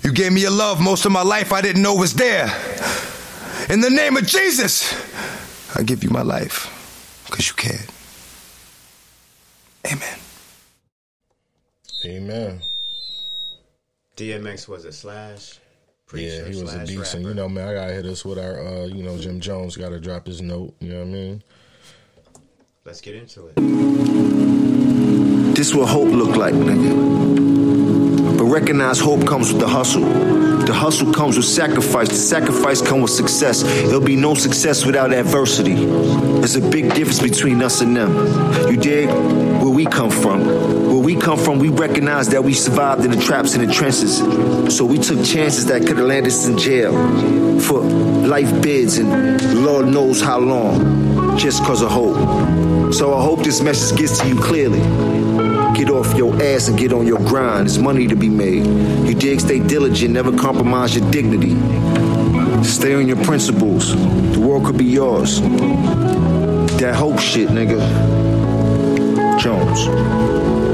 S15: You gave me a love most of my life I didn't know was there. In the name of Jesus, I give you my life because you cared. Amen.
S3: Amen.
S1: DMX was a slash. preacher
S3: Yeah, he was a
S1: slash
S3: beast, and
S1: rapper.
S3: you know, man, I gotta hit us with our, uh, you know, Jim Jones got to drop his note. You know what I mean?
S1: Let's get into it.
S16: This what hope look like, nigga. But recognize hope comes with the hustle. The hustle comes with sacrifice. The sacrifice comes with success. There'll be no success without adversity. There's a big difference between us and them. You dig? Where we come from. Where we come from, we recognize that we survived in the traps and the trenches. So we took chances that could have landed us in jail for life bids and Lord knows how long. Just cause of hope. So I hope this message gets to you clearly. Get off your ass and get on your grind. There's money to be made. You dig, stay diligent, never compromise your dignity. Stay on your principles. The world could be yours. That hope shit, nigga. Jones.